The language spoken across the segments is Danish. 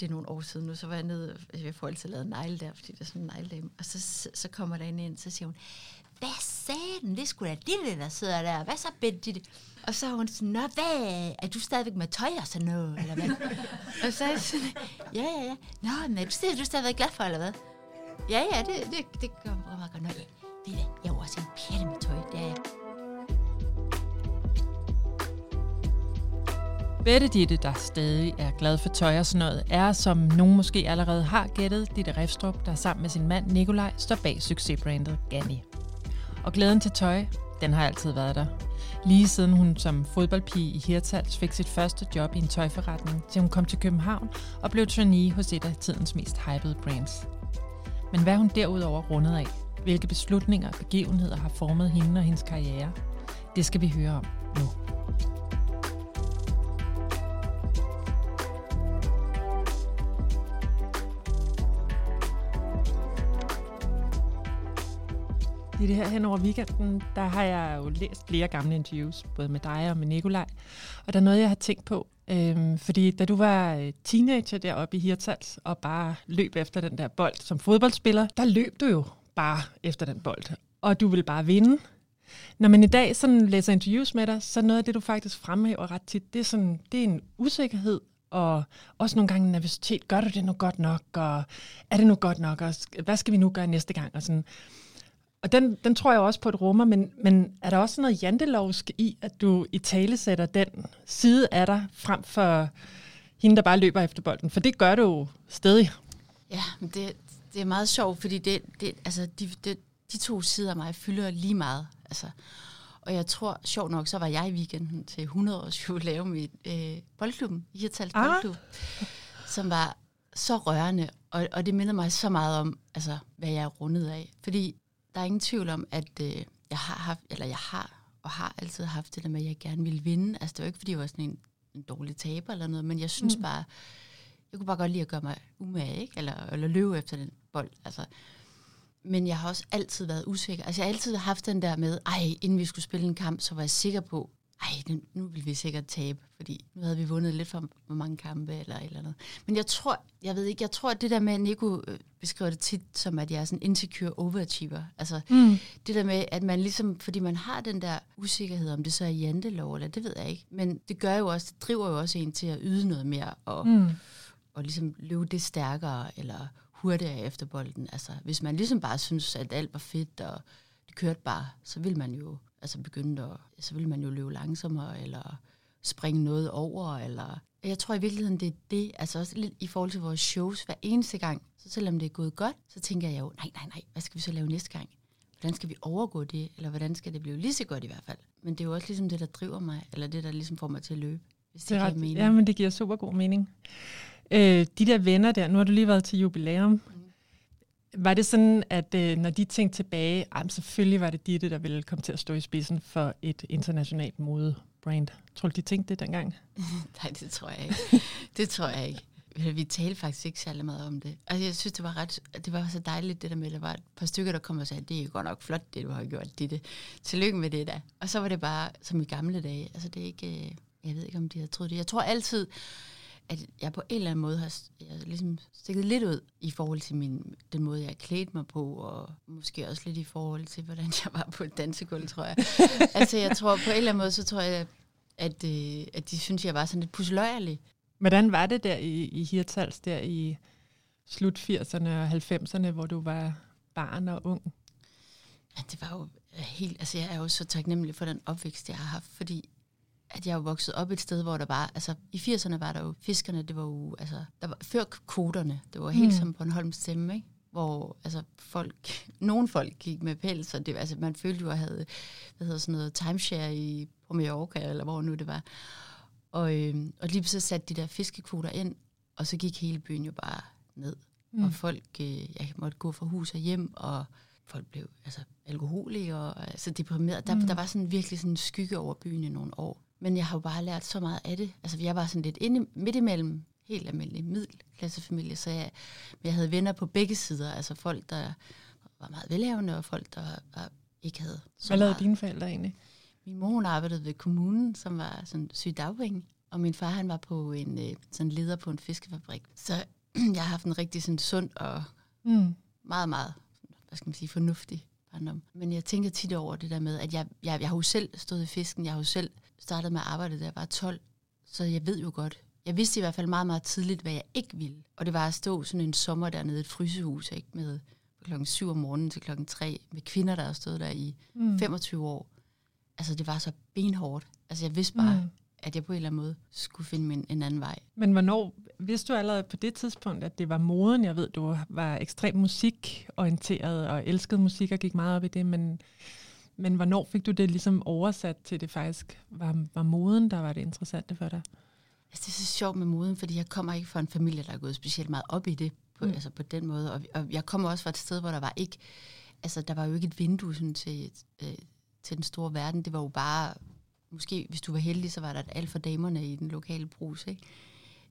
det er nogle år siden nu, så var jeg nede, jeg får altid lavet negle der, fordi det er sådan en negledame, og så, så kommer der en ind, så siger hun, hvad sagde den? Det skulle da Ditte, der sidder der. Hvad så, Ditte? Og så er hun sådan, nå, hvad? Er du stadigvæk med tøj og sådan noget, eller hvad? og så er jeg sådan, ja, ja, ja. Nå, men er du, er du stadigvæk glad for, eller hvad? Ja, ja, det, det, det gør mig meget godt. Nå, ja, det, jeg er også en pjætte med tøj, det er jeg. Bette Ditte, der stadig er glad for tøj og sådan noget, er, som nogen måske allerede har gættet, Ditte Refstrup, der sammen med sin mand Nikolaj står bag succesbrandet Ganni. Og glæden til tøj, den har altid været der. Lige siden hun som fodboldpige i Hirtals fik sit første job i en tøjforretning, til hun kom til København og blev trainee hos et af tidens mest hypede brands. Men hvad hun derudover rundet af, hvilke beslutninger og begivenheder har formet hende og hendes karriere, det skal vi høre om nu. I det her hen over weekenden, der har jeg jo læst flere gamle interviews, både med dig og med Nikolaj. Og der er noget, jeg har tænkt på. Øhm, fordi da du var øh, teenager deroppe i Hirtals, og bare løb efter den der bold som fodboldspiller, der løb du jo bare efter den bold. Og du ville bare vinde. Når man i dag sådan læser interviews med dig, så noget af det, du faktisk fremhæver ret tit, det er, sådan, det er en usikkerhed, og også nogle gange nervøsitet. Gør du det nu godt nok? Og er det nu godt nok? Og hvad skal vi nu gøre næste gang? Og sådan. Og den, den tror jeg også på et rummer, men, men er der også noget jantelovsk i, at du i tale sætter den side af dig, frem for hende, der bare løber efter bolden? For det gør du jo stadig. Ja, men det, det er meget sjovt, fordi det, det, altså, de, de, de to sider af mig fylder lige meget. Altså, og jeg tror, sjovt nok, så var jeg i weekenden til 100 års jubilæum i øh, boldklubben, i Hirtals ah. Boldklub, som var så rørende, og, og det minder mig så meget om, altså, hvad jeg er rundet af. Fordi der er ingen tvivl om, at øh, jeg har haft, eller jeg har og har altid haft det der med, at jeg gerne ville vinde. Altså det var ikke, fordi jeg var sådan en, en dårlig taber eller noget, men jeg synes mm. bare, jeg kunne bare godt lide at gøre mig umage, ikke? Eller, eller løbe efter den bold. Altså. Men jeg har også altid været usikker. Altså jeg har altid haft den der med, ej, inden vi skulle spille en kamp, så var jeg sikker på, ej, nu vil vi sikkert tabe, fordi nu havde vi vundet lidt for mange kampe eller eller andet. Men jeg tror, jeg ved ikke, jeg tror, at det der med, at Nico øh, beskriver det tit som, at jeg er sådan insecure overachiever. Altså mm. det der med, at man ligesom, fordi man har den der usikkerhed, om det så er jantelov, eller det ved jeg ikke. Men det gør jo også, det driver jo også en til at yde noget mere, og, mm. og ligesom løbe det stærkere, eller hurtigere efter bolden. Altså hvis man ligesom bare synes, at alt var fedt, og det kørte bare, så vil man jo altså begyndte at, så ville man jo løbe langsommere, eller springe noget over, eller... Jeg tror i virkeligheden, det er det, altså også lidt i forhold til vores shows, hver eneste gang, så selvom det er gået godt, så tænker jeg jo, nej, nej, nej, hvad skal vi så lave næste gang? Hvordan skal vi overgå det, eller hvordan skal det blive lige så godt i hvert fald? Men det er jo også ligesom det, der driver mig, eller det, der ligesom får mig til at løbe, hvis det, det ret, giver mening. Ja, men det giver super god mening. Øh, de der venner der, nu har du lige været til jubilæum. Var det sådan, at øh, når de tænkte tilbage, ah, selvfølgelig var det Ditte, der ville komme til at stå i spidsen for et internationalt modebrand? Tror du, de tænkte det dengang? Nej, det tror jeg ikke. det tror jeg ikke. Vi talte faktisk ikke særlig meget om det. Altså, jeg synes, det var ret, det var så dejligt, det der med, at der var et par stykker, der kom og sagde, det er godt nok flot, det du har gjort, Ditte. Tillykke med det da. Og så var det bare, som i gamle dage. Altså, det er ikke, øh, jeg ved ikke, om de havde troet det. Jeg tror altid, at jeg på en eller anden måde har jeg ligesom stikket lidt ud i forhold til min, den måde, jeg klædte mig på, og måske også lidt i forhold til, hvordan jeg var på et dansegulv, tror jeg. altså, jeg tror på en eller anden måde, så tror jeg, at, øh, at de synes, jeg var sådan lidt pusseløjerlig. Hvordan var det der i, i Hirtals, der i slut 80'erne og 90'erne, hvor du var barn og ung? Ja, det var jo helt, altså jeg er jo så taknemmelig for den opvækst, jeg har haft, fordi at jeg er vokset op et sted, hvor der var, altså i 80'erne var der jo, fiskerne, det var jo, altså, der var, før kvoterne, det var helt mm. som på en Holms stemme, ikke? hvor altså, folk, nogle folk gik med pels, og det, altså, man følte jo at have, hvad hedder sådan noget, timeshare i, på Mallorca, eller hvor nu det var. Og, øh, og lige så satte de der fiskekvoter ind, og så gik hele byen jo bare ned. Mm. Og folk, øh, jeg måtte gå fra hus og hjem, og folk blev altså, alkoholige og altså, deprimerede. Der, mm. der var sådan virkelig sådan en skygge over byen i nogle år. Men jeg har jo bare lært så meget af det. Altså, jeg var sådan lidt inde, midt imellem helt almindelig middelklassefamilie, så jeg, jeg havde venner på begge sider. Altså folk, der var meget velhavende, og folk, der var, ikke havde så Hvad lavede meget. dine forældre egentlig? Min mor hun arbejdede ved kommunen, som var sådan sygdagpenge. Og min far, han var på en øh, sådan leder på en fiskefabrik. Så jeg har haft en rigtig sådan sund og Mm. meget, meget, hvad skal man sige, fornuftig barndom. Men jeg tænker tit over det der med, at jeg, jeg, jeg har jo selv stået i fisken, jeg har jo selv startet med at arbejde, da jeg var 12, så jeg ved jo godt, jeg vidste i hvert fald meget, meget tidligt, hvad jeg ikke ville. Og det var at stå sådan en sommer dernede i et frysehus, ikke, med klokken 7 om morgenen til klokken 3, med kvinder, der har stået der i Mm. 25 år. Altså, det var så benhårdt. Altså, jeg vidste bare, mm. at jeg på en eller anden måde skulle finde min, en anden vej. Men hvornår, vidste du allerede på det tidspunkt, at det var moden? Jeg ved, du var ekstremt musikorienteret og elskede musik og gik meget op i det, men, men hvornår fik du det ligesom oversat til, det faktisk var, var moden, der var det interessante for dig? Altså, det er så sjovt med moden, fordi jeg kommer ikke fra en familie, der er gået specielt meget op i det, på, Mm. altså på den måde. Og, og jeg kommer også fra et sted, hvor der var ikke, altså der var jo ikke et vindue sådan, til, øh, til den store verden. Det var jo bare, måske hvis du var heldig, så var der et alt for damerne i den lokale brus, ikke?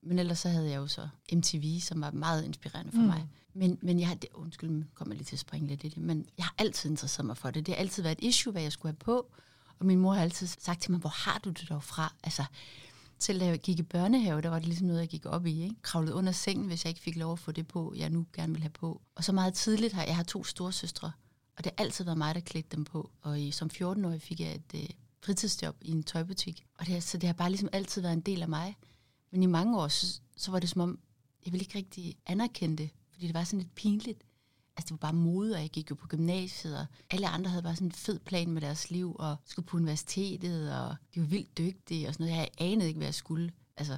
Men ellers så havde jeg jo så MTV, som var meget inspirerende for Mm. mig. Men, men jeg har, det, undskyld, jeg lige til at springe lidt i det, men jeg har altid interesseret mig for det. Det har altid været et issue, hvad jeg skulle have på. Og min mor har altid sagt til mig, hvor har du det dog fra? Altså, selv da jeg gik i børnehave, der var det ligesom noget, jeg gik op i. Ikke? Kravlede under sengen, hvis jeg ikke fik lov at få det på, jeg nu gerne vil have på. Og så meget tidligt har jeg har to store søstre, og det har altid været mig, der klædte dem på. Og i, som 14-årig fik jeg et øh, fritidsjob i en tøjbutik. Og det, så det har bare ligesom altid været en del af mig. Men i mange år, så, så var det som om, jeg ville ikke rigtig anerkende det, fordi det var sådan lidt pinligt. Altså, det var bare mode, og jeg gik jo på gymnasiet, og alle andre havde bare sådan en fed plan med deres liv, og skulle på universitetet, og de var vildt dygtige, og sådan noget. Jeg anede ikke, hvad jeg skulle. Altså,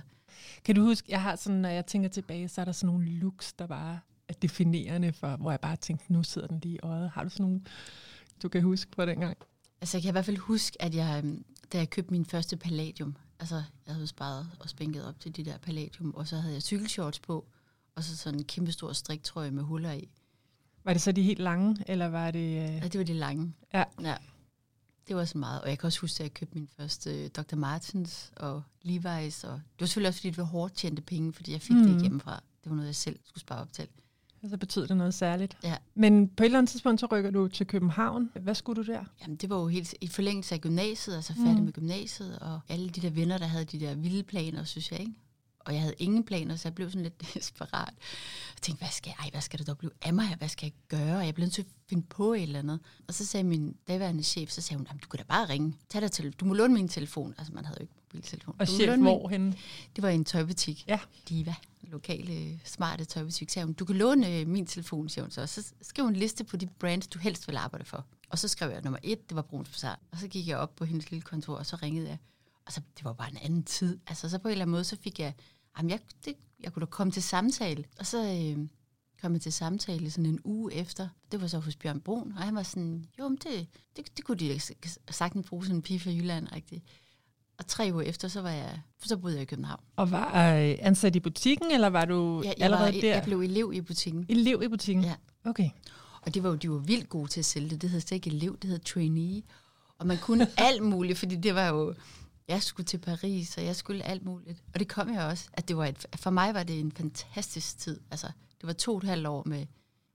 Kan du huske, jeg har sådan, når jeg tænker tilbage, så er der sådan nogle looks, der bare er definerende for, hvor jeg bare tænkte, nu sidder den lige i øjet. Har du sådan nogle, du kan huske på dengang? altså, jeg kan i hvert fald huske, at jeg, øhm, da jeg købte min første palladium, altså, jeg havde sparet og spænket op til de der palladium, og så havde jeg cykelshorts på, og så sådan en kæmpe stor striktrøje med huller i. Var det så de helt lange, eller var det... Øh... Ja, det var de lange. Ja. ja. Det var så meget. Og jeg kan også huske, at jeg købte min første øh, Dr. Martens og Levi's. Og det var selvfølgelig også, fordi det var hårdt tjente penge, fordi jeg fik mm. Mm. det hjemmefra. Det var noget, jeg selv skulle spare op til. Så betød det noget særligt. Ja. Men på et eller andet tidspunkt, så rykker du til København. Hvad skulle du der? Jamen, det var jo helt i forlængelse af gymnasiet, altså færdig Mm. med gymnasiet, og alle de der venner, der havde de der vilde planer, synes jeg, ikke? Og jeg havde ingen planer, så jeg blev sådan lidt desperat. Jeg tænkte, hvad skal, jeg, ej, hvad skal det dog blive af mig? Hvad skal jeg gøre? Jeg blev nødt til at finde på et eller andet. Og så sagde min daværende chef, så sagde hun, "Jamen, du kan da bare ringe. Tag dig til, du må låne min telefon. Altså, man havde jo ikke mobiltelefon. Og chef hvorhen? Det var en tøjbutik. Ja. Diva. Lokale, smarte tøjbutik. Sagde hun, du kan låne øh, min telefon, siger hun så. Og så skrev hun en liste på de brands, du helst vil arbejde for. Og så skrev jeg nummer et, det var Bruns Bazaar. Og så gik jeg op på hendes lille kontor, og så ringede jeg. Og så, det var bare en anden tid. Altså, så på en eller anden måde, så fik jeg, jamen, jeg, det, jeg kunne da komme til samtale. Og så øh, kom jeg til samtale sådan en uge efter. Det var så hos Bjørn Brun, og han var sådan, jo, men det, det, det kunne de sagtens bruge sådan en pige fra Jylland, rigtig. Og tre uger efter, så var jeg, så boede jeg i København. Og var øh, ansat i butikken, eller var du Jeg, jeg, allerede var, der? jeg blev elev i butikken. Elev i butikken? Ja. Okay. Og det var jo, de var vildt gode til at sælge det. Det hed slet ikke elev, det hed trainee. Og man kunne alt muligt, fordi det var jo... Jeg skulle til Paris, og jeg skulle alt muligt. Og det kom jeg også. At det var et, for mig var det en fantastisk tid. Altså, det var to og et halvt år med,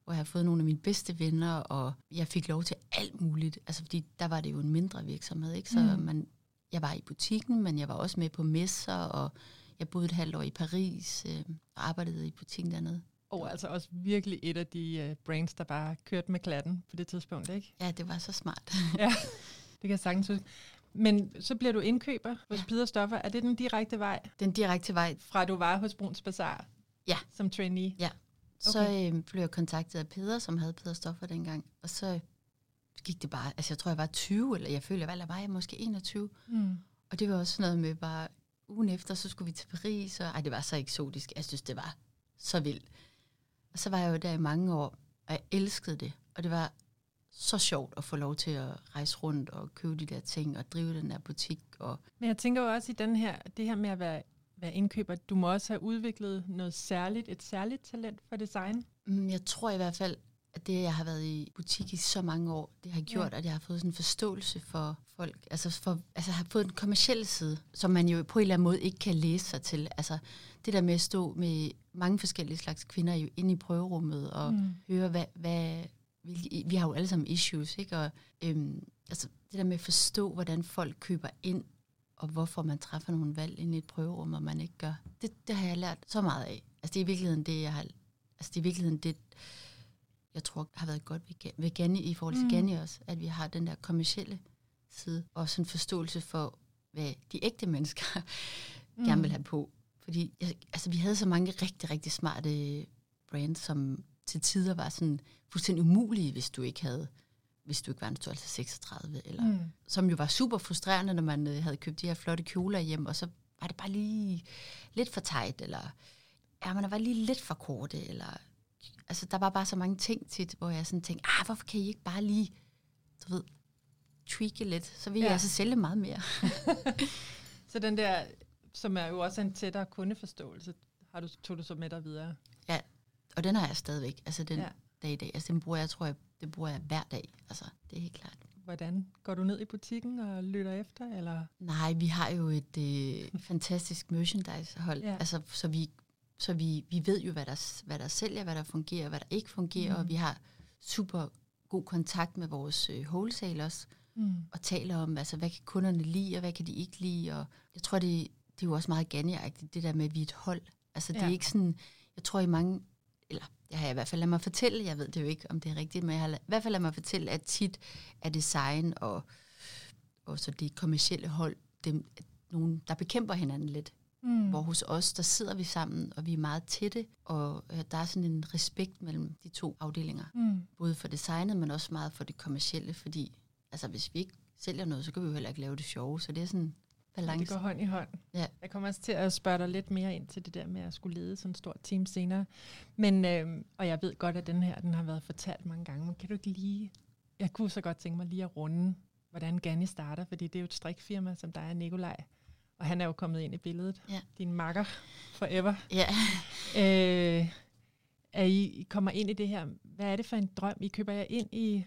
hvor jeg har fået nogle af mine bedste venner, og jeg fik lov til alt muligt. Altså, fordi der var det jo en mindre virksomhed, ikke? Så mm. man, jeg var i butikken, men jeg var også med på messer, og jeg boede et halvt år i Paris, øh, og arbejdede i butikken dernede. Og altså også virkelig et af de uh, brains, der bare kørte med klatten på det tidspunkt, ikke? Ja, det var så smart. ja, det kan jeg sagtens huske. Men så bliver du indkøber hos Ja. Peder Stoffer. Er det den direkte vej, Den direkte vej fra du var hos Bruns Bazaar? Ja. Som trainee? Ja. Så øh, blev jeg kontaktet af Peder, som havde Peder Stoffer dengang. Og så gik det bare, altså jeg tror, jeg var 20, eller jeg føler, hvad var jeg måske 21. Mm. Og det var også sådan noget med bare, ugen efter, så skulle vi til Paris, og ej, det var så eksotisk. Jeg synes, det var så vildt. Og så var jeg jo der i mange år, og jeg elskede det. Og det var så sjovt at få lov til at rejse rundt og købe de der ting, og drive den der butik. Og Men jeg tænker jo også i den her, det her med at være, være indkøber, du må også have udviklet noget særligt, et særligt talent for design. Mm, Jeg tror i hvert fald, at det, jeg har været i butik i så mange år, det har gjort, Ja. at jeg har fået sådan en forståelse for folk. Altså, for, altså har fået den kommercielle side, som man jo på en eller anden måde ikke kan læse sig til. Altså det der med at stå med mange forskellige slags kvinder jo inde i prøverummet og Mm. høre, hvad, hvad hvilke, vi har jo alle sammen issues, ikke? Og øhm, altså det der med at forstå, hvordan folk køber ind, og hvorfor man træffer nogle valg ind i et prøverum, og man ikke gør. Det, det har jeg lært så meget af. Altså det er i virkeligheden det, jeg har... Altså det er i virkeligheden det, jeg tror har været godt ved, ved Gani, i forhold til mm. Gani også, at vi har den der kommercielle side, og sådan en forståelse for, hvad de ægte mennesker mm. gerne vil have på. Fordi altså, vi havde så mange rigtig, rigtig smarte brands, som til tider var sådan fuldstændig umulige, hvis du ikke havde hvis du ikke var en størrelse 36, eller, mm. som jo var super frustrerende, når man øh, havde købt de her flotte kjoler hjem, og så var det bare lige lidt for tight, eller ja, man var lige lidt for korte, eller altså der var bare så mange ting tit, hvor jeg sådan tænkte, ah, hvorfor kan I ikke bare lige, du ved, tweake lidt, så vil ja. jeg altså sælge meget mere. så den der, som er jo også en tættere kundeforståelse, har du, tog du så med dig videre? Ja, og den har jeg stadigvæk, altså den ja. dag i dag. Altså den bruger jeg, tror jeg, det bruger jeg hver dag, altså det er helt klart. Hvordan? Går du ned i butikken og lytter efter? Eller? Nej, vi har jo et øh, fantastisk merchandise-hold, ja. altså, så vi så vi, vi ved jo, hvad der, hvad der sælger, hvad der fungerer, hvad der ikke fungerer, mm. og vi har super god kontakt med vores øh, wholesalers, mm. og taler om, altså, hvad kan kunderne lide, og hvad kan de ikke lide, og jeg tror, det, det er jo også meget ganjeagtigt, det der med, at vi er et hold. Altså, det ja. er ikke sådan, jeg tror i mange, eller det har jeg i hvert fald ladet mig fortælle, jeg ved det jo ikke, om det er rigtigt, men jeg har i hvert fald ladet mig fortælle, at tit er design og, og så det kommercielle hold, dem, nogen, der bekæmper hinanden lidt. Mm. Hvor hos os, der sidder vi sammen, og vi er meget tætte, og øh, der er sådan en respekt mellem de to afdelinger. Mm. Både for designet, men også meget for det kommercielle, fordi altså, hvis vi ikke sælger noget, så kan vi jo heller ikke lave det sjove, så det er sådan balance. Det går hånd i hånd. Ja. Jeg kommer også til at spørge dig lidt mere ind til det der med at skulle lede sådan et stort team senere. Men, øh, og jeg ved godt, at den her den har været fortalt mange gange, men kan du ikke lige... Jeg kunne så godt tænke mig lige at runde, hvordan Ganni starter, fordi det er jo et strikfirma, som der er Nikolaj. Og han er jo kommet ind i billedet. Ja. Din makker forever. Ja. Øh, er I, kommer ind i det her. Hvad er det for en drøm? I køber jer ind i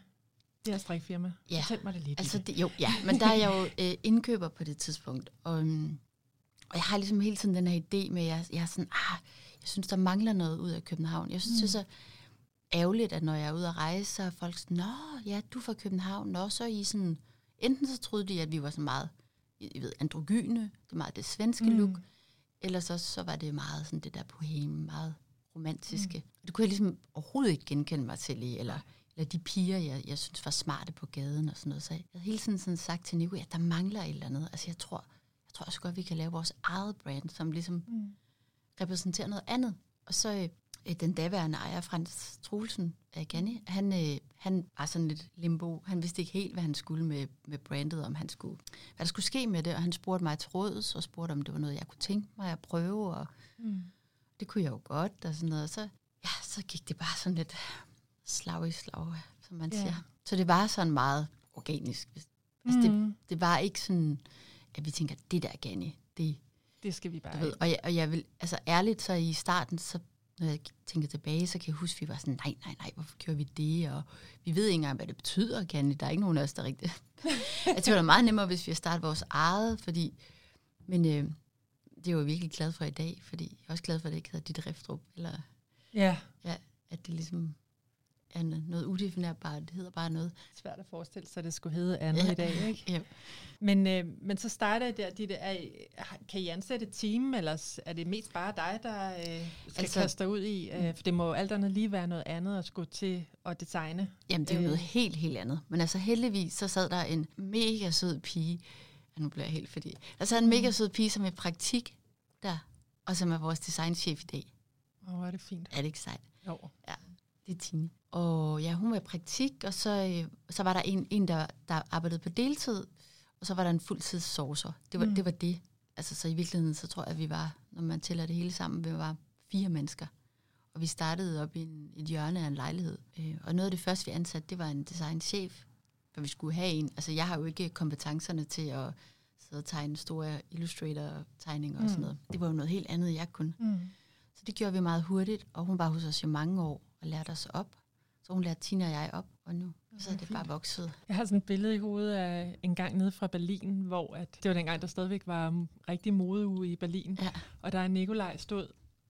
det her strikfirma? Ja. Fortæl mig det lidt. Altså, det, jo, ja, men der er jeg jo øh, indkøber på det tidspunkt. Og, um, og jeg har ligesom hele tiden den her idé med, at jeg, jeg er sådan, ah, jeg synes, der mangler noget ud af København. Jeg synes, mm. det er så ærgerligt, at når jeg er ude at rejse, så er folk sådan, nå, ja, du er fra København. Nå, så er I sådan, enten så troede de, at vi var så meget jeg ved, androgyne, det er meget det svenske mm. look, ellers så, så var det meget sådan det der boheme, meget romantiske. Mm. Det kunne jeg ligesom overhovedet ikke genkende mig til i, eller, eller de piger, jeg, jeg synes var smarte på gaden og sådan noget. Så jeg havde hele tiden sådan sagt til Nico, at der mangler et eller andet. Altså jeg tror, jeg tror også godt, vi kan lave vores eget brand, som ligesom mm. repræsenterer noget andet. Og så øh, den daværende ejer, Frans Troelsen af Ganni, han, øh, han var sådan lidt limbo. Han vidste ikke helt, hvad han skulle med, med brandet, om han skulle, hvad der skulle ske med det, og han spurgte mig til råds, og spurgte, om det var noget, jeg kunne tænke mig at prøve, og mm. det kunne jeg jo godt, og sådan noget. Og så, ja, så gik det bare sådan lidt slag i slag, som man ja. siger. Så det var sådan meget organisk. Altså mm. det, det var ikke sådan, at vi tænker, det der Ganni, det, det skal vi bare ved, og, jeg, og jeg vil, altså ærligt, så i starten, så når jeg tænker tilbage, så kan jeg huske, at vi var sådan, nej, nej, nej, hvorfor gjorde vi det? Og vi ved ikke engang, hvad det betyder, kan Der er ikke nogen af os, der rigtigt. jeg tror, det er meget nemmere, hvis vi har startet vores eget, fordi, men øh, det er jo virkelig glad for i dag, fordi jeg er også glad for, at det ikke hedder dit driftrup, eller ja. ja, at det ligesom er noget udefinerbart. Det hedder bare noget. Svært at forestille sig, at det skulle hedde andet ja. i dag, ikke? ja. Men, øh, men så starter det der, de der er, kan I ansætte et team, eller er det mest bare dig, der øh, skal altså, kaste dig ud i? Øh, for det må alt andet lige være noget andet at skulle til at designe. Jamen, det er jo øh. noget helt, helt andet. Men altså heldigvis, så sad der en mega sød pige, ja, nu bliver jeg helt fordi, der sad en mega mm. sød pige, som er i praktik der, og som er vores designchef i dag. Åh, oh, hvor er det fint. Er det ikke sejt? Jo. Ja, det er Tine. Og ja, hun var i praktik, og så, øh, så var der en, en der, der arbejdede på deltid, og så var der en fuldtids. Det var, mm. det var det. Altså, så i virkeligheden, så tror jeg, at vi var, når man tæller det hele sammen, vi var fire mennesker. Og vi startede op i en, et hjørne af en lejlighed. Øh, og noget af det første, vi ansatte, det var en designchef, for vi skulle have en. Altså, jeg har jo ikke kompetencerne til at sidde og tegne store illustrator-tegninger mm. og sådan noget. Det var jo noget helt andet, jeg kunne. Mm. Så det gjorde vi meget hurtigt, og hun var hos os i mange år og lærte os op. Så hun lærte Tina og jeg op, og nu så er det bare vokset. Jeg har sådan et billede i hovedet af en gang nede fra Berlin, hvor at, det var dengang, der stadigvæk var rigtig modeuge i Berlin. Ja. Og der er Nikolaj stod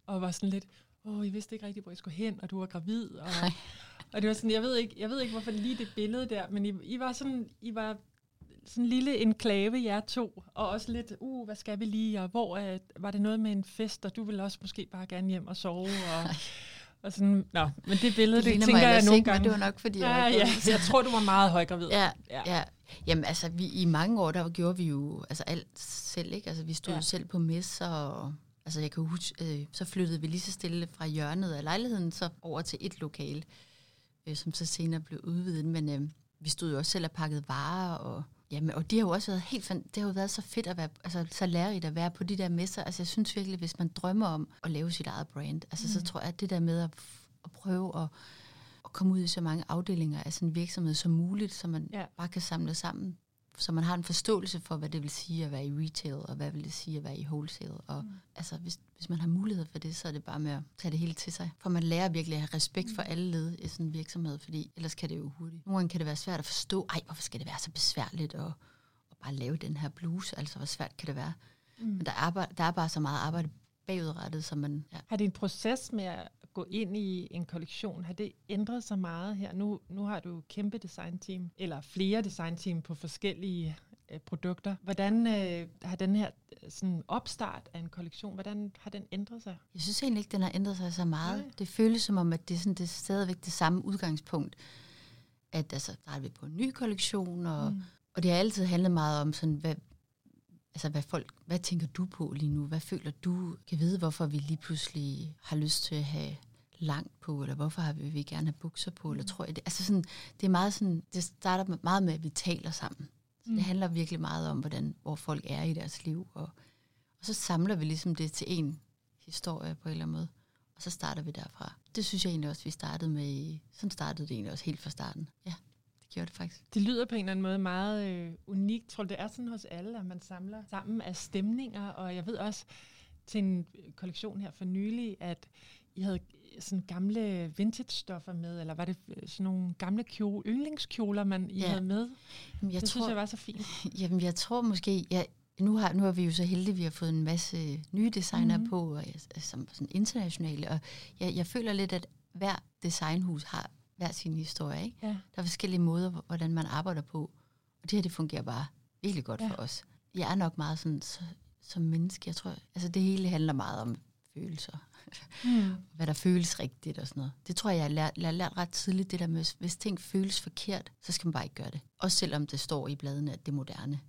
og var sådan lidt, åh, I vidste ikke rigtig, hvor I skulle hen, og du var gravid. Og, og det var sådan, jeg ved, ikke, jeg ved ikke, hvorfor lige det billede der, men I, I var sådan, I var sådan en lille enklave, jer to, og også lidt, uh, hvad skal vi lige, og hvor uh, var det noget med en fest, og du vil også måske bare gerne hjem og sove, og, og sådan, nå, men det billede, det, det tænker jeg nogle ikke, gange. det var nok, fordi ja, jeg ja, jeg tror, du var meget højgravid. Ja, ja. ja. Jamen altså, vi, i mange år, der gjorde vi jo altså alt selv, ikke? Altså, vi stod ja. selv på messer, og altså, jeg kan huske, øh, så flyttede vi lige så stille fra hjørnet af lejligheden, så over til et lokale, øh, som så senere blev udvidet, men øh, vi stod jo også selv og pakkede varer, og Jamen, og det har jo også været helt det har jo været så fedt at være, altså så lærerigt at være på de der messer. Altså jeg synes virkelig, hvis man drømmer om at lave sit eget brand, altså mm. så tror jeg, at det der med at, at prøve at, at komme ud i så mange afdelinger af sådan en virksomhed som muligt, så man ja. bare kan samle sammen, så man har en forståelse for, hvad det vil sige at være i retail, og hvad vil det sige at være i wholesale. Og mm. altså, hvis, hvis man har mulighed for det, så er det bare med at tage det hele til sig. For man lærer virkelig at have respekt for mm. alle led i sådan en virksomhed, fordi ellers kan det jo hurtigt. Nogle gange kan det være svært at forstå, ej, hvorfor skal det være så besværligt at, at bare lave den her bluse? Altså, hvor svært kan det være? Mm. Men der er, bare, der er bare så meget arbejde bagudrettet, som man... Ja. Har det en proces med at gå ind i en kollektion, har det ændret sig meget her? Nu, nu har du kæmpe designteam, eller flere designteam på forskellige øh, produkter. Hvordan øh, har den her sådan opstart af en kollektion, hvordan har den ændret sig? Jeg synes egentlig ikke, den har ændret sig så meget. Nej. Det føles som om, at det sådan, det er stadigvæk det samme udgangspunkt. At altså, der er vi på en ny kollektion, og, mm. og det har altid handlet meget om, sådan, hvad, altså, hvad, folk, hvad tænker du på lige nu? Hvad føler du? Kan vide, hvorfor vi lige pludselig har lyst til at have langt på, eller hvorfor har vi, vi gerne have bukser på, mm. eller tror jeg det. Altså sådan, det er meget sådan, det starter meget med, at vi taler sammen. Så mm. Det handler virkelig meget om, hvordan, hvor folk er i deres liv, og, og så samler vi ligesom det til en historie på en eller anden måde, og så starter vi derfra. Det synes jeg egentlig også, vi startede med, sådan startede det egentlig også helt fra starten. Ja, gjorde det faktisk. Det lyder på en eller anden måde meget øh, unikt. Tror du, det er sådan hos alle, at man samler sammen af stemninger, og jeg ved også til en kollektion her for nylig, at I havde sådan gamle vintage-stoffer med, eller var det øh, sådan nogle gamle kjole, yndlingskjoler, man I ja. havde med? Jamen, jeg det tror, synes jeg var så fint. Jamen, jeg tror måske, ja, nu, har, nu er vi jo så heldige, at vi har fået en masse nye designer mm-hmm. på, og, som sådan internationale, og jeg, jeg føler lidt, at hver designhus har hver sin historie. Ikke? Ja. Der er forskellige måder, hvordan man arbejder på, og det her, det fungerer bare virkelig godt ja. for os. Jeg er nok meget sådan, så, som menneske, jeg tror, altså det hele handler meget om følelser. Mm. Hvad der føles rigtigt og sådan noget. Det tror jeg, jeg har lært, jeg har lært ret tidligt, det der med, hvis ting føles forkert, så skal man bare ikke gøre det. Også selvom det står i bladene, at det er moderne.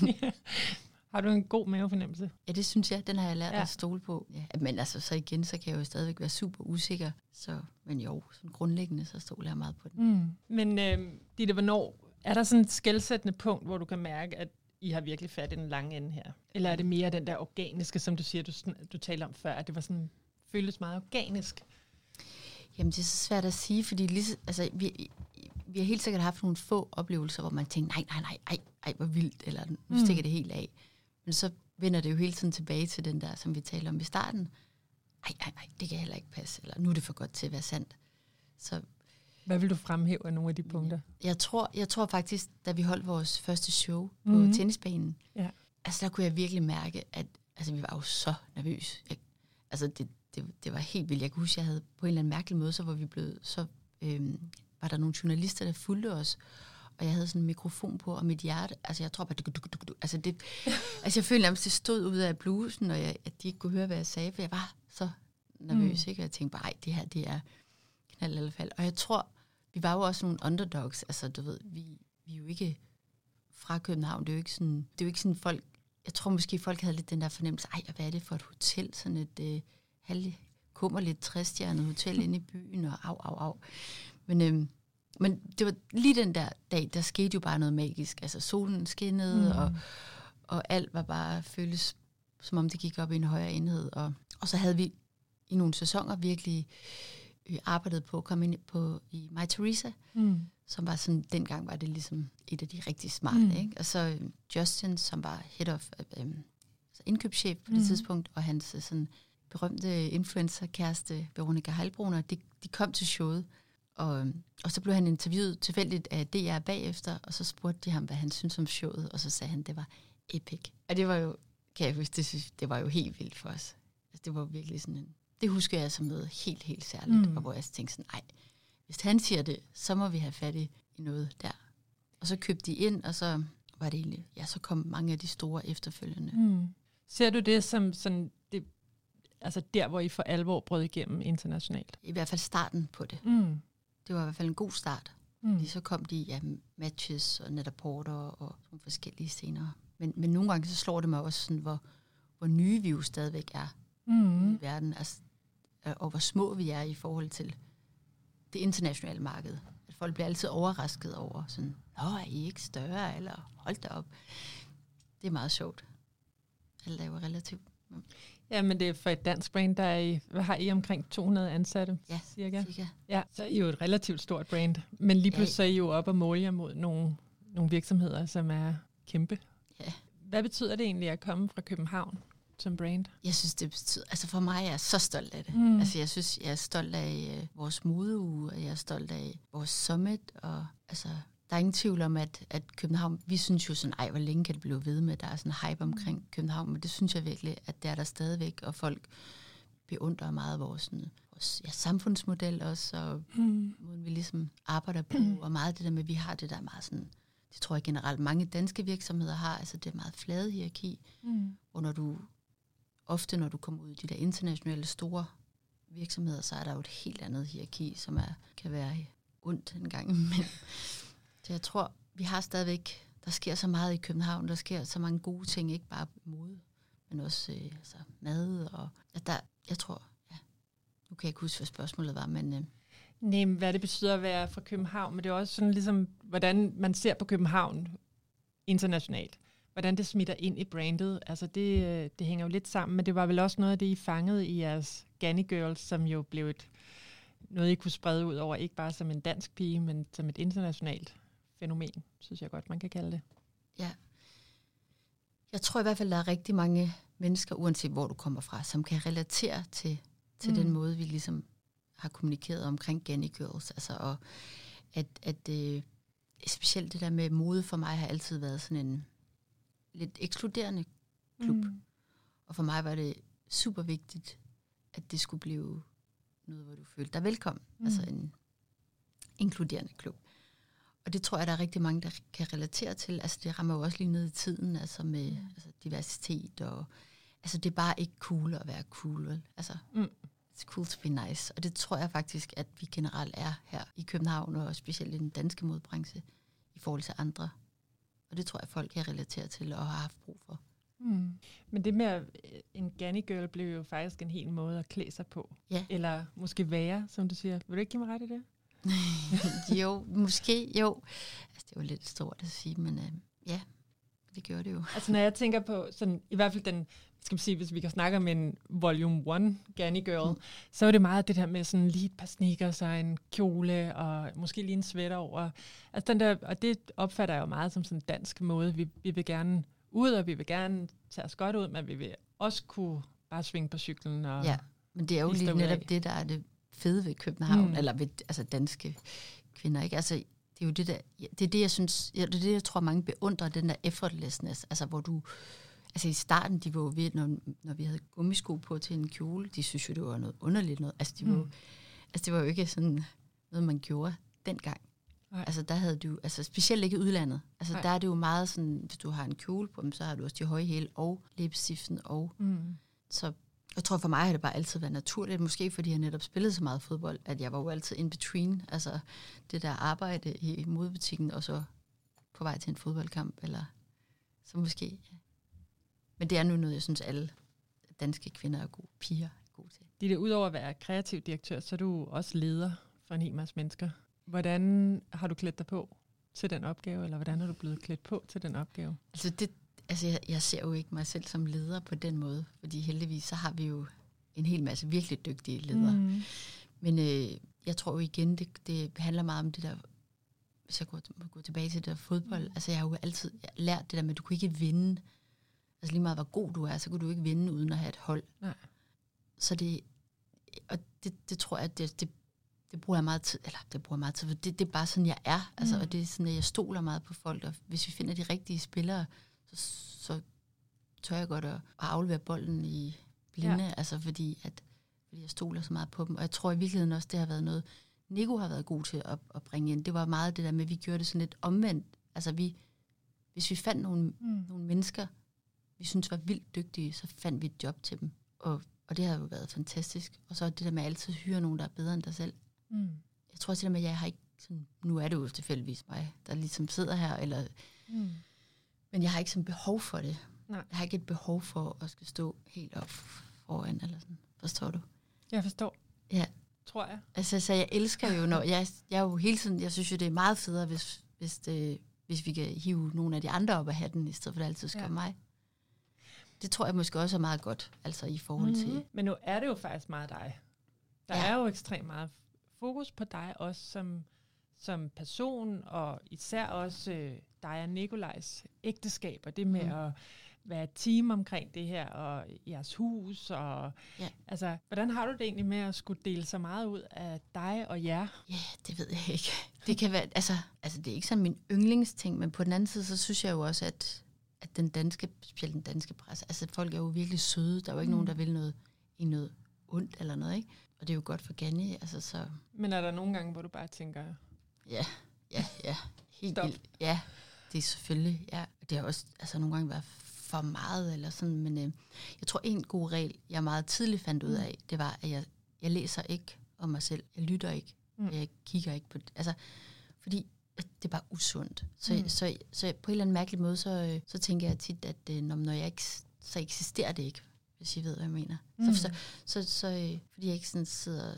Har du en god mavefornemmelse? Ja, det synes jeg. Den har jeg lært ja. at stole på. Ja, men altså, så igen, så kan jeg jo stadigvæk være super usikker. Så, men jo, sådan grundlæggende, så stoler jeg meget på den. Mm. Men øh, Ditte, hvornår er der sådan et skældsættende punkt, hvor du kan mærke, at i har virkelig fat i den lange ende her? Eller er det mere den der organiske, som du siger, du, du taler om før, at det var sådan, føles meget organisk? Jamen, det er så svært at sige, fordi lige, altså, vi, vi har helt sikkert haft nogle få oplevelser, hvor man tænker, nej, nej, nej, ej, ej hvor vildt, eller nu mm. stikker det helt af. Men så vender det jo hele tiden tilbage til den der, som vi talte om i starten. Ej, ej, ej, det kan heller ikke passe, eller nu er det for godt til at være sandt. Så hvad vil du fremhæve af nogle af de punkter? Jeg tror, jeg tror faktisk, da vi holdt vores første show på mm-hmm. tennisbanen, ja. altså der kunne jeg virkelig mærke, at altså, vi var jo så nervøse. Jeg, altså det, det, det var helt vildt. Jeg kan huske, jeg havde på en eller anden mærkelig måde, så var vi blevet, så øhm, var der nogle journalister, der fulgte os, og jeg havde sådan en mikrofon på, og mit hjerte, altså jeg tror bare, du, du, du, du, altså, det, altså jeg følte nærmest, det stod ud af blusen, og jeg, at de ikke kunne høre, hvad jeg sagde, for jeg var så nervøs, mm. ikke? og jeg tænkte bare, ej, det her, det er knald hvert fald. Og jeg tror, vi var jo også nogle underdogs. Altså, du ved, vi, vi er jo ikke fra København. Det er jo ikke sådan, det er jo ikke sådan folk... Jeg tror måske, folk havde lidt den der fornemmelse, ej, hvad er det for et hotel? Sådan et øh, halv lidt træstjernet hotel inde i byen, og au, au, au. Men, øh, men det var lige den der dag, der skete jo bare noget magisk. Altså solen skinnede, mm. og, og alt var bare føles, som om det gik op i en højere enhed. Og, og så havde vi i nogle sæsoner virkelig øh, arbejdede på at komme ind på i My Teresa, mm. som var sådan, dengang var det ligesom et af de rigtig smarte, mm. ikke? Og så øh, Justin, som var head of, øh, øh, indkøbschef på det mm. tidspunkt, og hans sådan berømte influencer-kæreste, Veronica Heilbruner, de, de kom til showet, og, øh, og så blev han interviewet tilfældigt af DR bagefter, og så spurgte de ham, hvad han synes om showet, og så sagde han, det var epic. Og det var jo, kan jeg huske, det, det var jo helt vildt for os. Altså, det var virkelig sådan en det husker jeg som noget helt, helt særligt, mm. og hvor jeg tænkte sådan, nej, hvis han siger det, så må vi have fat i noget der. Og så købte de ind, og så var det egentlig, ja, så kom mange af de store efterfølgende. Mm. Ser du det som sådan, det, altså der, hvor I for alvor brød igennem internationalt? I hvert fald starten på det. Mm. Det var i hvert fald en god start. Mm. Fordi så kom de ja, matches og Net-Porter og nogle forskellige scener. Men, men nogle gange så slår det mig også, sådan, hvor, hvor nye vi jo stadigvæk er Mm. i verden, altså, øh, og hvor små vi er i forhold til det internationale marked. At folk bliver altid overrasket over sådan, Nå, er I ikke større, eller hold da op. Det er meget sjovt. Alt er jo relativt. Ja, men det er for et dansk brand, der er I, hvad har I omkring 200 ansatte, Ja, cirka? Cirka. Ja, så er I jo et relativt stort brand. Men lige Ja. pludselig så er I jo op og måle jer mod nogle, nogle virksomheder, som er kæmpe. Ja. Hvad betyder det egentlig at komme fra København som brand? Jeg synes, det betyder, altså for mig er jeg så stolt af det. Mm. Mm. Altså jeg synes, jeg er stolt af øh, vores modeuge, og jeg er stolt af vores summit, og altså, der er ingen tvivl om, at, at København, vi synes jo sådan, ej, hvor længe kan det blive ved med, der er sådan hype omkring København, men det synes jeg virkelig, at det er der stadigvæk, og folk beundrer meget vores, sådan, vores ja, samfundsmodel også, og Mm. måden vi ligesom arbejder på, og meget det der med, at vi har det der meget sådan, det tror jeg generelt mange danske virksomheder har, altså det er meget flade hierarki, Mm. og når du, ofte når du kommer ud i de der internationale store virksomheder, så er der jo et helt andet hierarki, som er, kan være ondt en gang imellem. Så jeg tror, vi har stadigvæk, der sker så meget i København, der sker så mange gode ting, ikke bare mode, men også øh, altså mad, og at der, jeg tror, ja, nu kan jeg ikke huske, hvad spørgsmålet var, men øh, Nej, hvad det betyder at være fra København, men det er også sådan ligesom, hvordan man ser på København internationalt. Hvordan det smitter ind i brandet. Altså det, øh, det hænger jo lidt sammen, men det var vel også noget af det, I fangede i jeres Ganny Girls, som jo blev et, noget, I kunne sprede ud over, ikke bare som en dansk pige, men som et internationalt fænomen, synes jeg godt, man kan kalde det. Ja. Jeg tror i hvert fald, der er rigtig mange mennesker, uanset hvor du kommer fra, som kan relatere til, til Mm. den måde, vi ligesom har kommunikeret omkring Ganny Girls. Altså, og at, at øh, specielt det der med mode for mig har altid været sådan en lidt ekskluderende klub. Mm. Og for mig var det super vigtigt, at det skulle blive noget, hvor du følte dig velkommen. Mm. Mm. Altså en inkluderende klub. Og det tror jeg, der er rigtig mange, der kan relatere til. Altså det rammer jo også lige ned i tiden, altså med mm. altså, diversitet og... Altså det er bare ikke cool at være cool, vel? Altså, Mm. it's cool to be nice. Og det tror jeg faktisk, at vi generelt er her i København, og specielt i den danske modbranche, i forhold til andre. Og det tror jeg, folk kan relatere til og har haft brug for. Mm. Men det med, at en Ganny Girl blev jo faktisk en hel måde at klæde sig på. Ja. Eller måske være, som du siger. Vil du ikke give mig ret i det? jo, måske, jo. Altså, det jo lidt stort at sige, men øh, ja, det gjorde det jo. Altså når jeg tænker på, sådan, i hvert fald den, skal man sige, hvis vi kan snakke om en volume 1 Ganny Girl, mm. så er det meget det der med sådan lige et par sneakers og en kjole og måske lige en sweater over. Altså den der, og det opfatter jeg jo meget som sådan en dansk måde. Vi, vi vil gerne ud, og vi vil gerne tage os godt ud, men vi vil også kunne bare svinge på cyklen. Og, Ja, men det er jo lige stå netop af. det, der er det fede ved København, Mm. eller ved altså danske kvinder, ikke? Altså, det er jo det der, det er det, jeg synes, det er det, jeg tror, mange beundrer, den der effortlessness, altså hvor du, altså i starten, de var jo ved, når, når vi havde gummisko på til en kjole, de synes jo, det var noget underligt noget, altså, de var, Mm. altså det var jo ikke sådan noget, man gjorde dengang. Nej. Altså der havde du, altså specielt ikke i udlandet, altså Nej. der er det jo meget sådan, hvis du har en kjole på dem, så har du også de høje hæle og læbestiften og Mm. så jeg tror for mig har det bare altid været naturligt, måske fordi jeg netop spillede så meget fodbold, at jeg var jo altid in between, altså det der arbejde i modebutikken, og så på vej til en fodboldkamp, eller så måske, ja. Men det er nu noget, jeg synes alle danske kvinder og gode piger er gode til. Det er udover at være kreativ direktør, så er du også leder for en hel masse mennesker. Hvordan har du klædt dig på til den opgave, eller hvordan er du blevet klædt på til den opgave? Altså, det, altså jeg, jeg ser jo ikke mig selv som leder på den måde, fordi heldigvis så har vi jo en hel masse virkelig dygtige ledere. Mm. Men øh, jeg tror jo igen, det, det handler meget om det der, hvis jeg går, må gå tilbage til det der fodbold, mm. altså jeg har jo altid lært det der med, at du kan ikke vinde, altså lige meget hvor god du er, så kan du ikke vinde uden at have et hold. Nej. Så det, og det, det tror jeg, det, det, det bruger jeg meget tid, eller det bruger jeg meget tid, for det, det er bare sådan, jeg er, altså, Mm. og det er sådan, at jeg stoler meget på folk, og hvis vi finder de rigtige spillere, så, så tør jeg godt at, at aflevere bolden i blinde, ja. altså fordi at fordi jeg stoler så meget på dem. Og jeg tror i virkeligheden også, det har været noget, Nico har været god til at, at bringe ind. Det var meget det der med, at vi gjorde det sådan lidt omvendt. Altså vi, vi hvis vi fandt nogle, Mm. nogle mennesker, vi synes var vildt dygtige, så fandt vi et job til dem. Og, og det har jo været fantastisk. Og så det der med at altid hyre nogen, der er bedre end dig selv. Mm. Jeg tror også det der med, at jeg har ikke sådan, nu er det jo tilfældigvis mig, der ligesom sidder her, eller, Mm. Men jeg har ikke sådan behov for det. Nej. Jeg har ikke et behov for at skal stå helt op foran, eller sådan. Forstår du? Jeg forstår. Ja. Tror jeg. Altså, så jeg elsker jo, når jeg, jeg er jo hele tiden, jeg synes jo, det er meget federe, hvis, hvis, det, hvis vi kan hive nogle af de andre op af hatten, i stedet for at det altid skal Ja. mig. Det tror jeg måske også er meget godt, altså i forhold til, Mhm. Men nu er det jo faktisk meget dig. Der Ja. er jo ekstremt meget fokus på dig også som, som person, og især også øh, dig og Nikolajs ægteskab, og det med Mm. at være et team omkring det her, og jeres hus, og Ja. altså, hvordan har du det egentlig med at skulle dele så meget ud af dig og jer? Ja, det ved jeg ikke. Det kan være, altså, altså det er ikke sådan min yndlingsting, men på den anden side, så synes jeg jo også, at, at den danske, specielt den danske presse, altså folk er jo virkelig søde. Der er jo ikke mm. nogen, der vil noget, i noget ondt eller noget, ikke? Og det er jo godt for Ganni, altså så, Men er der nogle gange, hvor du bare tænker, ja, ja, ja, helt Stop. vildt. Ja, det er selvfølgelig, ja. Det har også altså, nogle gange været for meget, eller sådan, men øh, jeg tror, en god regel, jeg meget tidligt fandt ud Mm. af, det var, at jeg, jeg læser ikke om mig selv. Jeg lytter ikke. Mm. Jeg kigger ikke på det. Altså, fordi det er bare usundt. Så, Mm. mm. så, så på en eller anden mærkelig måde, så, øh, så tænker jeg tit, at øh, når, jeg ikke, så eksisterer det ikke, hvis I ved, hvad jeg mener. Mm. Så, så, så, så øh, fordi jeg ikke sådan sidder og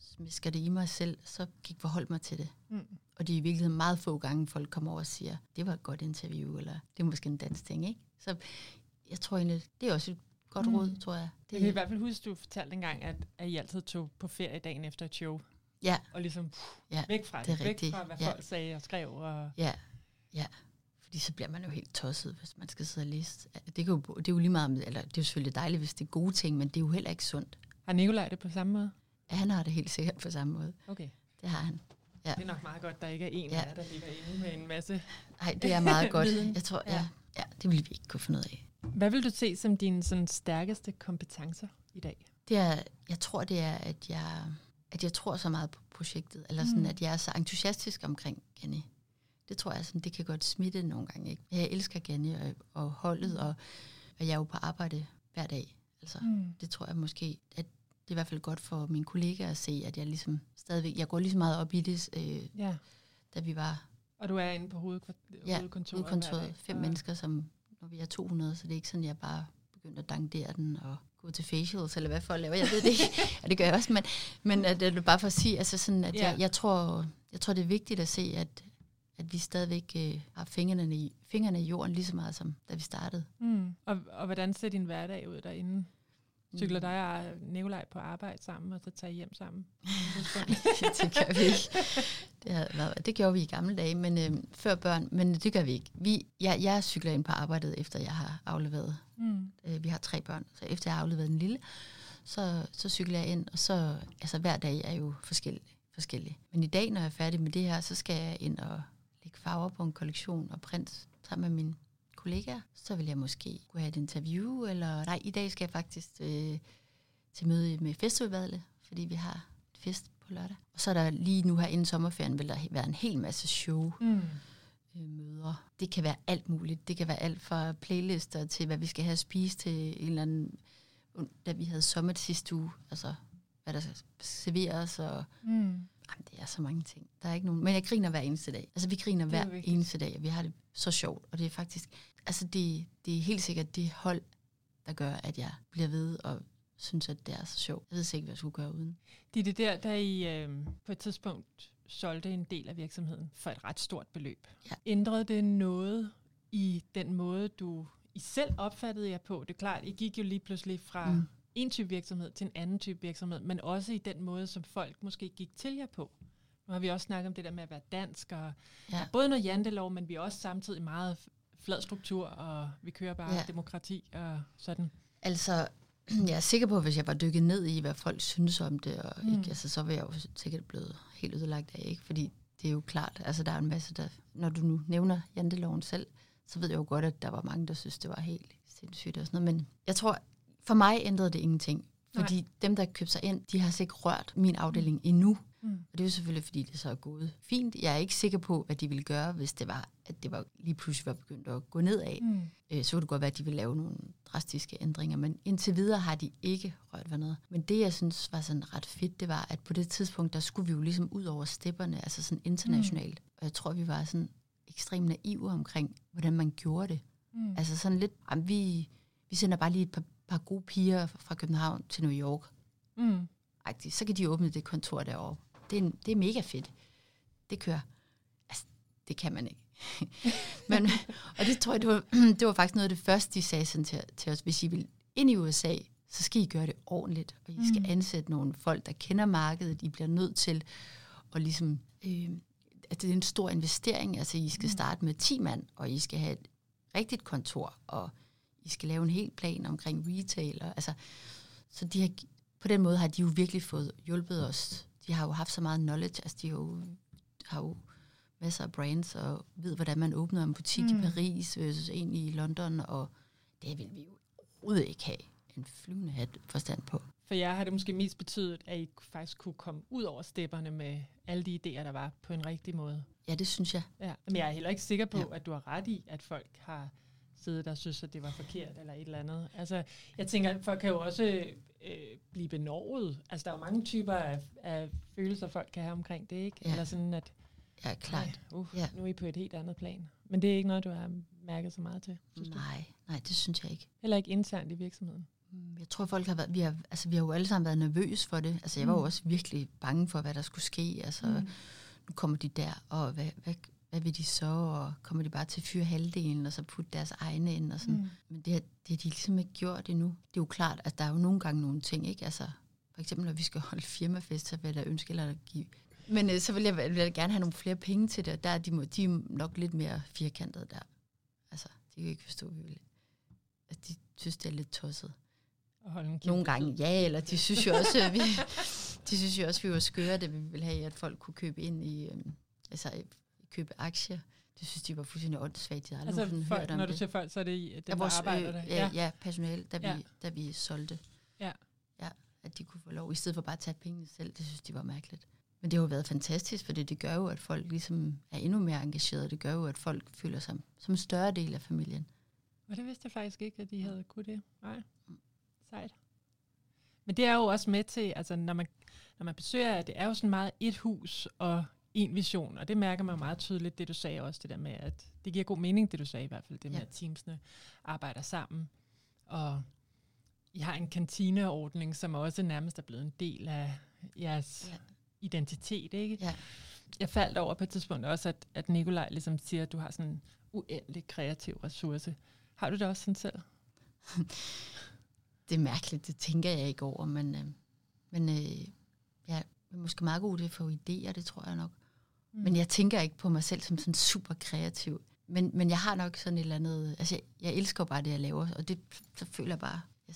smisker det i mig selv, så gik jeg forholde mig til det. mm, Og det er i virkeligheden meget få gange, folk kommer over og siger, det var et godt interview, eller det er måske en dansk ting, ikke? Så jeg tror egentlig, det er også et godt Mm. råd, tror jeg. jeg kan i hvert fald huske, du fortalte engang, at, at I altid tog på ferie dagen efter et show, Ja, og ligesom pff, Ja, væk fra det, det er væk rigtigt. fra, hvad Ja. folk sagde og skrev. Og, ja, ja. Fordi så bliver man jo helt tosset, hvis man skal sidde og læse. Det, kan jo, det er jo lige meget, eller det er jo selvfølgelig dejligt, hvis det er gode ting, men det er jo heller ikke sundt. har Nikolaj det på samme måde? Ja, han har det helt sikkert på samme måde. Okay. Det har han. Ja. Det er nok meget godt, der ikke er en Ja. af jer, der ligger inde med en masse. Nej, det er meget godt. Jeg tror, Ja. ja. ja, det ville vi ikke kunne finde ud af. Hvad vil du se som dine sådan, stærkeste kompetencer i dag? Det er, jeg tror, det er, at jeg, at jeg tror så meget på projektet, eller sådan, Mm. mm. at jeg er så entusiastisk omkring Ganni. Det tror jeg, sådan, det kan godt smitte nogle gange. Ikke? Jeg elsker Ganni og, og holdet, og, og jeg er jo på arbejde hver dag. Altså, Mm. det tror jeg måske, at det er i hvert fald godt for mine kollegaer at se, at jeg ligesom stadigvæk, jeg går lige så meget op i det, øh, Ja, da vi var og du er inde på hovedkvarteret, Ja, hovedkontoret. fem Og- mennesker, som når vi er 200, så det er ikke sådan, jeg bare begynder at dankdere den og gå til facials, eller hvad folk laver. Jeg ved det ikke. ja, det gør jeg også, men, men at det er bare for at sige, altså sådan, at Ja. jeg, jeg, tror, jeg tror, det er vigtigt at se, at, at vi stadigvæk øh, har fingrene i, fingrene i jorden lige så meget, som da vi startede. Mm. Og, og hvordan ser din hverdag ud derinde? Cykler dig og Nikolaj på arbejde sammen, og så tager I hjem sammen? Det gør vi ikke. Det, havde været, det gjorde vi i gamle dage, men øh, før børn, men det gør vi ikke. Vi, jeg, jeg cykler ind på arbejdet, efter jeg har afleveret Mm. Øh, vi har tre børn, så efter jeg har afleveret den lille, så, så cykler jeg ind, og så, altså hver dag er jo forskellig, forskellig. Men i dag, når jeg er færdig med det her, så skal jeg ind og lægge farver på en kollektion og print sammen med mine kollegaer. Så vil jeg måske kunne have et interview, eller nej, i dag skal jeg faktisk øh, til møde med festivaludvalget, fordi vi har et fest på lørdag. Og så er der lige nu her inden sommerferien, vil der være en hel masse show, Mm. øh, møder. Det kan være alt muligt. Det kan være alt fra playlister til, hvad vi skal have at spise til en eller anden... Da vi havde sommet sidste uge, altså hvad der serveres, og Mm. Jamen, det er så mange ting. Der er ikke nogen, men jeg griner hver eneste dag. Altså vi griner er hver vigtigt. eneste dag, og vi har det så sjovt. Og det er faktisk, altså det, det er helt sikkert det hold, der gør, at jeg bliver ved og synes, at det er så sjovt. Jeg ved ikke, hvad jeg skulle gøre uden. Det er det der, da I øh, på et tidspunkt solgte en del af virksomheden for et ret stort beløb. Ja. Ændrede det noget i den måde, du I selv opfattede jer på? Det er klart, I gik jo lige pludselig fra mm. En type virksomhed til en anden type virksomhed, men også i den måde, som folk måske gik til jer på. Nu har vi også snakket om det der med at være dansk, og Ja. både noget jantelov, men vi er også samtidig meget flad struktur, og vi kører bare ja. Demokrati og sådan. Altså, jeg er sikker på, at hvis jeg var dykket ned i, hvad folk synes om det, og mm. ikke, altså, så var jeg jo sikkert blevet helt ødelagt af, ikke? Fordi det er jo klart, altså der er en masse, der, når du nu nævner janteloven selv, så ved jeg jo godt, at der var mange, der synes, det var helt sindssygt og sådan noget. Men jeg tror, for mig ændrede det ingenting. Fordi Nej. dem, der købte sig ind, de har sikkert rørt min afdeling endnu. Mm. Og det er jo selvfølgelig, fordi det så er gået fint. Jeg er ikke sikker på, hvad de ville gøre, hvis det var, at det var lige pludselig var begyndt at gå nedad. Mm. Øh, så kunne det godt være, at de ville lave nogle drastiske ændringer. Men indtil videre har de ikke rørt ved noget. Men det, jeg synes var sådan ret fedt, det var, at på det tidspunkt, der skulle vi jo ligesom ud over stepperne, altså sådan internationalt. Mm. Og jeg tror, vi var sådan ekstremt naive omkring, hvordan man gjorde det. Mm. Altså sådan lidt, jamen, vi, vi sender bare lige et par, par gode piger fra København til New York. Mm. Så kan de åbne det kontor derovre. Det er, det er mega fedt. Det kører. Altså, det kan man ikke. Men, og det tror jeg, det var, det var faktisk noget af det første, de sagde sådan til, til os. Hvis I vil ind i USA, så skal I gøre det ordentligt, og I skal mm. ansætte nogle folk, der kender markedet. I bliver nødt til at ligesom... Øh, at det er en stor investering. Altså, I skal mm. starte med 10 mand, og I skal have et rigtigt kontor, og I skal lave en hel plan omkring retail. Og, altså, så de har, på den måde har de jo virkelig fået hjulpet os. De har jo haft så meget knowledge, altså de har jo, har jo masser af brands, og ved, hvordan man åbner en butik mm. i Paris versus en i London, og det vil vi jo overhovedet ikke have en flyvende hat forstand på. For jer har det måske mest betydet, at I faktisk kunne komme ud over stepperne med alle de idéer, der var på en rigtig måde. Ja, det synes jeg. Ja. Men jeg er heller ikke sikker på, ja. at du har ret i, at folk har siddet der synes, at det var forkert eller et eller andet. Altså, jeg tænker, at folk kan jo også øh, blive benovet. Altså, der er jo mange typer af, af følelser, folk kan have omkring det, ikke? Ja. Eller sådan, at Ja, klart. uh, ja. Nu er I på et helt andet plan. Men det er ikke noget, du har mærket så meget til? Nej, nej, det synes jeg ikke. Heller ikke internt i virksomheden? Mm, jeg tror, folk har været, vi har, altså, vi har jo alle sammen været nervøse for det. Altså, jeg var jo mm. også virkelig bange for, hvad der skulle ske. Altså, mm. nu kommer de der, og hvad, hvad, hvad vil de så? Og kommer de bare til at fyre halvdelen, og så putte deres egne ind? Og sådan. Mm. Men det, det har de ligesom ikke gjort endnu. Det er jo klart, at der er jo nogle gange nogle ting, ikke? Altså, for eksempel, når vi skal holde firmafest, så vil jeg ønske, eller give men øh, så vil jeg, vil jeg gerne have nogle flere penge til det, og der er de, må, de er nok lidt mere firkantede der. Altså, de kan ikke forstå, at vi vil. Altså, de synes, det er lidt tosset. Og holde en Nogle gange, ja, eller de synes jo også, at vi, de synes jo også, at vi var skøre, det vi ville have, at folk kunne købe ind i, øhm, altså købe aktier. Det synes de var fuldstændig åndssvagt. Jeg altså folk, hørt om når du siger folk, så er det dem, vores, der arbejder øh, der? Ja, ja personale, da, ja. vi, da vi solgte. Ja. ja. At de kunne få lov, i stedet for bare at tage pengene selv. Det synes de var mærkeligt. Men det har jo været fantastisk, for det, det gør jo, at folk ligesom er endnu mere engagerede. Det gør jo, at folk føler sig som en større del af familien. Og det vidste jeg faktisk ikke, at de havde kunnet det. Nej, sejt. Men det er jo også med til, altså når man, når man besøger, det er jo sådan meget et hus og en vision, og det mærker man meget tydeligt, det du sagde også, det der med, at det giver god mening, det du sagde i hvert fald, det med, ja. at teamsene arbejder sammen, og I har en kantineordning, som også nærmest er blevet en del af jeres ja identitet, ikke? Ja. Jeg faldt over på et tidspunkt også, at, at Nikolaj ligesom siger, at du har sådan en uendelig kreativ ressource. Har du det også sådan selv? det er mærkeligt, det tænker jeg ikke over, men, øh, men øh, jeg er måske meget god at få idéer, det tror jeg nok. Mm. Men jeg tænker ikke på mig selv som sådan super kreativ. Men, men jeg har nok sådan et eller andet, altså jeg, jeg elsker bare det, jeg laver, og det, så føler jeg bare, jeg,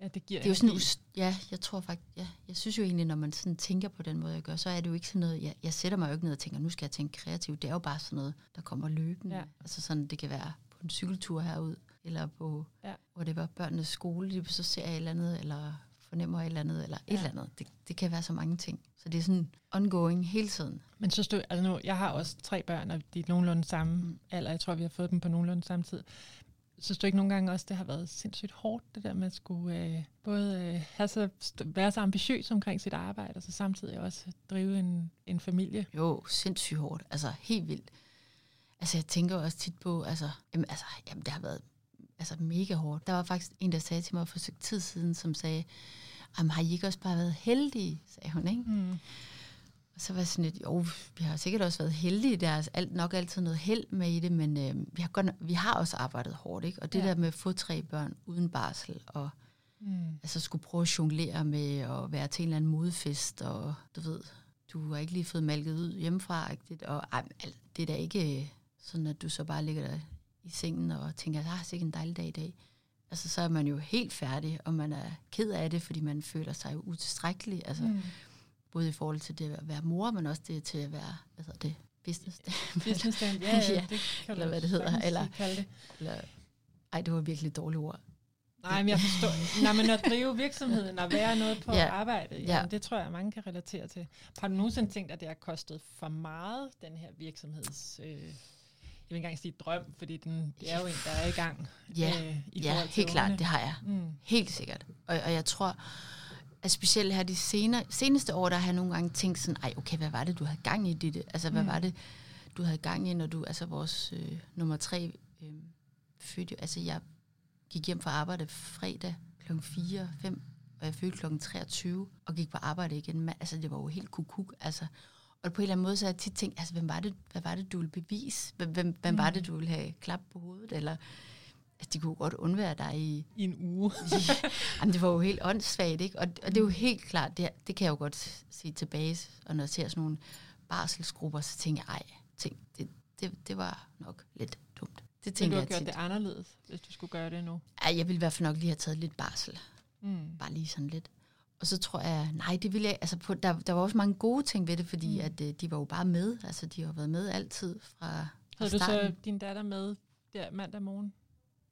Ja, det giver det er jo sådan, ja, jeg tror faktisk, ja, jeg synes jo egentlig, når man sådan tænker på den måde, jeg gør, så er det jo ikke sådan noget, jeg, jeg sætter mig jo ikke ned og tænker, nu skal jeg tænke kreativt. Det er jo bare sådan noget, der kommer løbende. Ja. Altså sådan, det kan være på en cykeltur herud, eller på, ja. hvor det var børnenes skole, så ser jeg et eller andet, eller fornemmer et eller andet, eller ja. et eller andet. Det, det kan være så mange ting. Så det er sådan ongoing hele tiden. Men så du, altså nu, jeg har også tre børn, og de er nogenlunde samme mm. alder. Jeg tror, vi har fået dem på nogenlunde samme tid synes du ikke nogle gange også, det har været sindssygt hårdt, det der med at skulle øh, både øh, have så, være så ambitiøs omkring sit arbejde, og så samtidig også drive en, en familie? Jo, sindssygt hårdt. Altså helt vildt. Altså jeg tænker også tit på, altså, jamen, altså jamen, det har været altså, mega hårdt. Der var faktisk en, der sagde til mig for et tid siden, som sagde, jamen har I ikke også bare været heldige, sagde hun, ikke? Mm. Og så var jeg sådan lidt, jo, vi har sikkert også været heldige, der er alt, nok altid noget held med i det, men øh, vi, har godt, vi har også arbejdet hårdt, ikke? Og det ja. der med at få tre børn uden barsel, og mm. altså skulle prøve at jonglere med at være til en eller anden modfest, og du ved, du har ikke lige fået malket ud hjemmefra, ikke? og ej, det er da ikke øh, sådan, at du så bare ligger der i sengen og tænker, at ah, det er en dejlig dag i dag. Altså, så er man jo helt færdig, og man er ked af det, fordi man føler sig utilstrækkelig. Altså, mm både i forhold til det at være mor, men også det til at være, hvad hedder det, business Business ja, ja, ja, det kan eller hvad det hedder. Eller, det. eller, ej, det var virkelig et dårligt ord. Nej, men jeg forstår. Nej, men at drive virksomheden og være noget på Ja. arbejde, Ja. ja. det tror jeg, mange kan relatere til. Har du nogensinde tænkt, at det har kostet for meget, den her virksomheds... Øh, vil engang sige drøm, fordi den, det er jo en, der er i gang. Ja, øh, i ja helt klart, ungerne. det har jeg. Mm. Helt sikkert. Og, og jeg tror, at specielt her de senere, seneste år, der har jeg nogle gange tænkt sådan, ej okay, hvad var det, du havde gang i det? Altså, hvad Mm. var det, du havde gang i, når du, altså vores øh, nummer tre øh, fødte jo, altså jeg gik hjem fra arbejde fredag kl. 4, 5, og jeg fødte kl. 23, og gik på arbejde igen. Altså, det var jo helt kukuk, altså. Og på en eller anden måde, så har jeg tit tænkt, altså, hvem var det, hvad var det, du ville bevise? Hvem, hvem, hvem var Mm. det, du ville have klap på hovedet? Eller, altså, de kunne godt undvære dig i, I en uge. Jamen, det var jo helt åndssvagt, ikke? Og, og det er jo helt klart, det, det kan jeg jo godt se tilbage, og når jeg ser sådan nogle barselsgrupper, så tænker jeg, ej, tænk, det, det, det var nok lidt dumt. Det tænker du har jeg gjort tit. det anderledes, hvis du skulle gøre det nu. Ej, jeg ville i hvert fald nok lige have taget lidt barsel. Mm. Bare lige sådan lidt. Og så tror jeg, nej, det ville jeg, altså på, der, der var også mange gode ting ved det, fordi Mm. at, øh, de var jo bare med. Altså, de har været med altid fra, fra Havde du så din datter med der mandag morgen?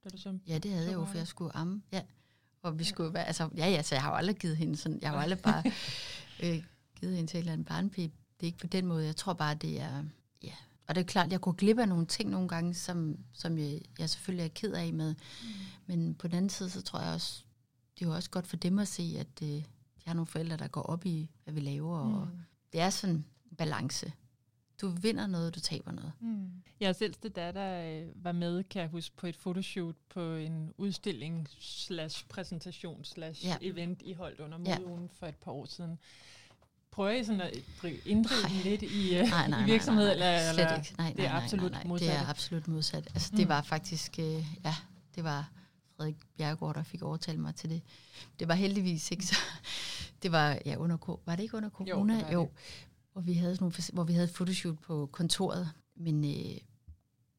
Da du så Ja, det havde Så jeg jo, for jeg skulle amme. Ja. Og vi skulle være, altså, ja, ja, så jeg har jo aldrig givet hende sådan, jeg har jo aldrig bare øh, givet hende til et eller andet barnpip. Det er ikke på den måde. Jeg tror bare, det er, ja. Og det er klart, jeg går glip af nogle ting nogle gange, som, som jeg, jeg selvfølgelig er ked af med. Mm. Men på den anden side, så tror jeg også, det er jo også godt for dem at se, at øh, de har nogle forældre, der går op i, hvad vi laver. Mm. Og det er sådan en balance. Du vinder noget, du taber noget. Mm. Jeres ældste datter øh, var med, kan jeg huske, på et fotoshoot på en udstilling slash præsentation slash Ja. event, I holdt under Ja. modeugen for et par år siden. Prøver I sådan at drive, inddrive den lidt i, øh, Nej, nej, i virksomhed? nej, nej, nej. Eller, Slet eller? ikke. Nej, det er nej, nej, absolut nej, nej. modsat. Det er absolut modsat. Altså, Mm. det var faktisk, øh, ja, det var Frederik Bjergård, der fik overtalt mig til det. Det var heldigvis ikke så. Det var, ja, under, var det ikke under corona? det var det. jo. Hvor vi havde sådan nogle, hvor vi havde et fotoshoot på kontoret. Men øh,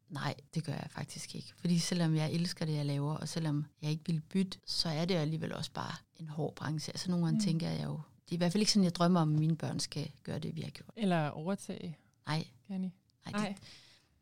nej, det gør jeg faktisk ikke. Fordi selvom jeg elsker det, jeg laver, og selvom jeg ikke vil bytte, så er det alligevel også bare en hård branche. Altså nogle gange Mm. tænker jeg jo, det er i hvert fald ikke sådan, jeg drømmer om, at mine børn skal gøre det, vi har gjort. eller overtage, Nej, I? nej, Nej, det,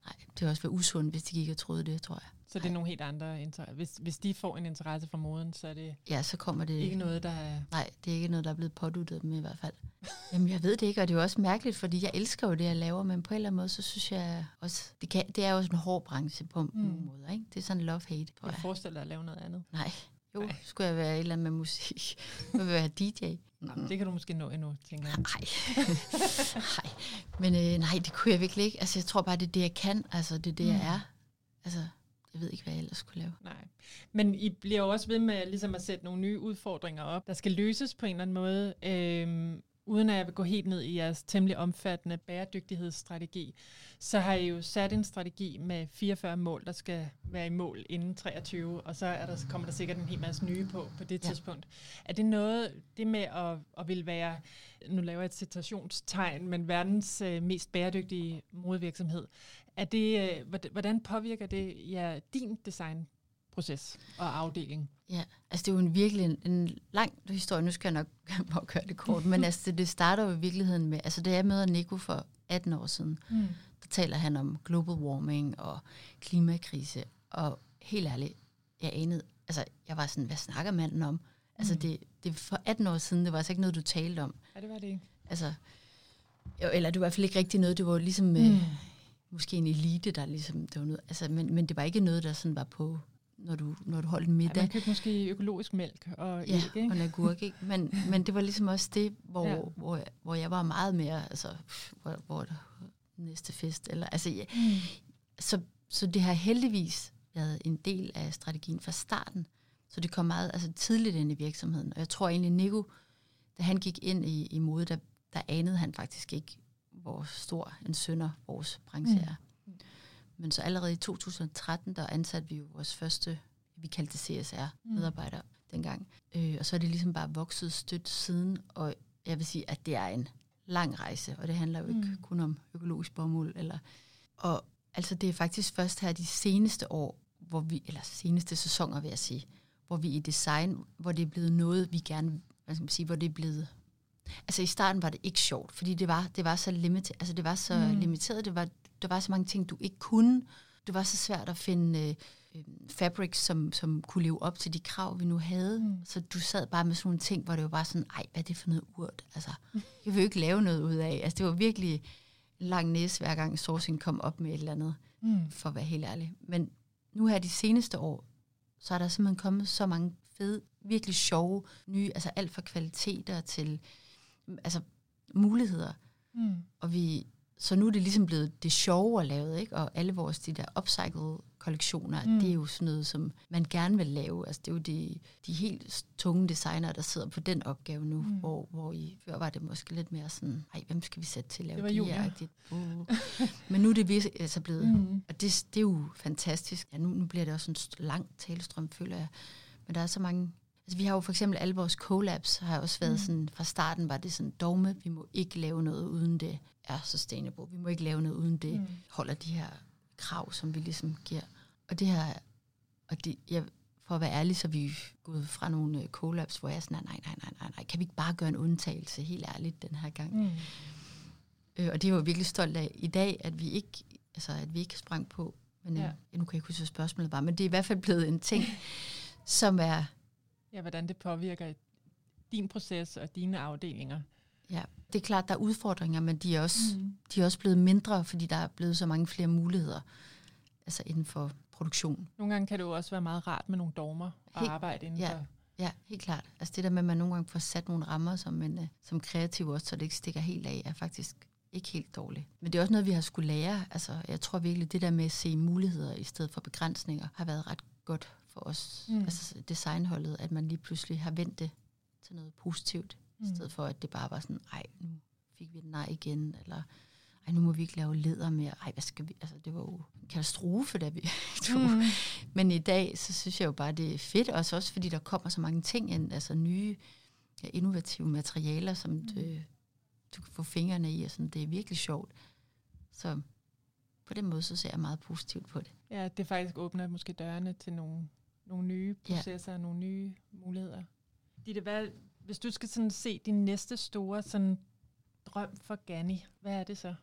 nej, det ville også være usundt, hvis de gik og troede det, tror jeg. Så det er nogle helt andre interesser. Hvis, hvis de får en interesse for moden, så er det Ja, så kommer det... ikke noget, der er... Nej, det er ikke noget, der er blevet påduttet dem i hvert fald. Jamen, jeg ved det ikke, og det er jo også mærkeligt, fordi jeg elsker jo det, jeg laver, men på en eller anden måde, så synes jeg også, det, kan, det er jo også en hård branche på mm. Nogle måder, ikke? Det er sådan love-hate, tror Jeg jeg. forestiller dig at lave noget andet. Nej, jo. Nej. skulle jeg være et eller andet med musik. Jeg vil være DJ. Mm. Det kan du måske nå endnu, tænker jeg. Nej. nej. Men øh, nej, det kunne jeg virkelig ikke. Altså, jeg tror bare, det er det, jeg kan. Altså, det er det. Mm. jeg er. Altså, jeg ved ikke, hvad jeg ellers skulle lave. Nej. Men I bliver jo også ved med ligesom at sætte nogle nye udfordringer op, der skal løses på en eller anden måde, øhm, uden at jeg vil gå helt ned i jeres temmelig omfattende bæredygtighedsstrategi. Så har I jo sat en strategi med 44 mål, der skal være i mål inden 23, og så er der, kommer der sikkert en hel masse nye på på det Ja. tidspunkt. Er det noget, det med at, at vil være, nu laver jeg et citationstegn, men verdens øh, mest bæredygtige modvirksomhed, er det, øh, hvordan- påvirker det ja, din designproces og afdeling? Ja, altså det er jo en virkelig en, en lang historie. Nu skal jeg nok gøre det kort. Men altså det, det starter jo i virkeligheden med, altså da jeg møder Nico for 18 år siden, Mm. der taler han om global warming og klimakrise. Og helt ærligt, jeg anede, altså jeg var sådan, hvad snakker manden om? Altså Mm. det, det for 18 år siden, det var altså ikke noget, du talte om. Ja, det var det ikke. Altså, jo, eller det var i hvert fald ikke rigtig noget, det var ligesom mm. øh, måske en elite, der ligesom, det var noget, altså, men, men det var ikke noget, der sådan var på, når du, når du holdt en Ja, middag. man købte måske økologisk mælk og Ja, æg, ikke? og en agurk, ikke? Men, men det var ligesom også det, hvor, Ja. hvor, jeg, hvor jeg var meget mere, altså, hvor, hvor næste fest, eller, altså, ja, Mm. så, så det har heldigvis været en del af strategien fra starten, så det kom meget altså, tidligt ind i virksomheden, og jeg tror egentlig, Nico, da han gik ind i, i mode, der, der anede han faktisk ikke, hvor stor en sønder vores branche Mm. er. Men så allerede i 2013, der ansatte vi jo vores første, vi kaldte det CSR-medarbejder mm. dengang. Øh, og så er det ligesom bare vokset stødt siden, og jeg vil sige, at det er en lang rejse, og det handler jo ikke Mm. kun om økologisk bomuld. Eller, og altså det er faktisk først her de seneste år, hvor vi, eller seneste sæsoner vil jeg sige, hvor vi i design, hvor det er blevet noget, vi gerne, hvad skal man sige, hvor det er blevet Altså i starten var det ikke sjovt, fordi det var, det var så limiteret, altså det var så Mm. mm. limiteret, det var, der var så mange ting, du ikke kunne. Det var så svært at finde øh, fabrics, som, som kunne leve op til de krav, vi nu havde. Mm. Så du sad bare med sådan nogle ting, hvor det var bare sådan, ej, hvad er det for noget urt? Altså, jeg vil jo ikke lave noget ud af. Altså, det var virkelig lang næse, hver gang sourcing kom op med et eller andet, mm. for at være helt ærlig. Men nu her de seneste år, så er der simpelthen kommet så mange fede, virkelig sjove, nye, altså alt fra kvaliteter til altså muligheder. Mm. Og vi, så nu er det ligesom blevet det sjove at lave, ikke? Og alle vores de der upcycled kollektioner, mm. det er jo sådan noget, som man gerne vil lave. Altså det er jo de, de helt tunge designere, der sidder på den opgave nu, mm. hvor, hvor i før var det måske lidt mere sådan, ej, hvem skal vi sætte til at lave det, det her? Uh. Men nu er det virkelig altså blevet, mm. og det, det er jo fantastisk. Ja, nu, nu bliver det også en lang talestrøm, føler jeg. Men der er så mange Altså, vi har jo for eksempel alle vores collabs, har også været mm. sådan, fra starten var det sådan dogme, vi må ikke lave noget uden det er sustainable. Vi må ikke lave noget uden det mm. holder de her krav, som vi ligesom giver. Og det her, og det, jeg, for at være ærlig, så er vi gået fra nogle øh, collabs, hvor jeg er sådan, nej, nej, nej, nej, nej, kan vi ikke bare gøre en undtagelse, helt ærligt, den her gang. Mm. Øh, og det er jo virkelig stolt af i dag, at vi ikke, altså, at vi ikke sprang på. Men ja. øh, nu kan jeg ikke huske, hvad spørgsmålet var, men det er i hvert fald blevet en ting, som er Ja, hvordan det påvirker din proces og dine afdelinger. Ja, det er klart, der er udfordringer, men de er også, mm. de er også blevet mindre, fordi der er blevet så mange flere muligheder altså inden for produktion. Nogle gange kan det jo også være meget rart med nogle dogmer at helt, arbejde inden ja, for. Ja, helt klart. Altså det der med, at man nogle gange får sat nogle rammer som, en, øh, som kreativ også, så det ikke stikker helt af, er faktisk ikke helt dårligt. Men det er også noget, vi har skulle lære. Altså, jeg tror virkelig, det der med at se muligheder i stedet for begrænsninger, har været ret godt for os, mm. altså designholdet, at man lige pludselig har vendt det til noget positivt, mm. i stedet for at det bare var sådan, ej, nu fik vi et nej igen, eller ej, nu må vi ikke lave leder mere, ej, hvad skal vi, altså det var jo en katastrofe, da vi tog. Mm. Men i dag, så synes jeg jo bare, det er fedt, også, også fordi der kommer så mange ting ind, altså nye, ja, innovative materialer, som mm. du, du kan få fingrene i, og sådan, det er virkelig sjovt. Så på den måde, så ser jeg meget positivt på det. Ja, det faktisk åbner måske dørene til nogle nogle nye processer, ja. nogle nye muligheder. Ditte, hvad, hvis du skal sådan se din næste store sådan, drøm for Gani, hvad er det så?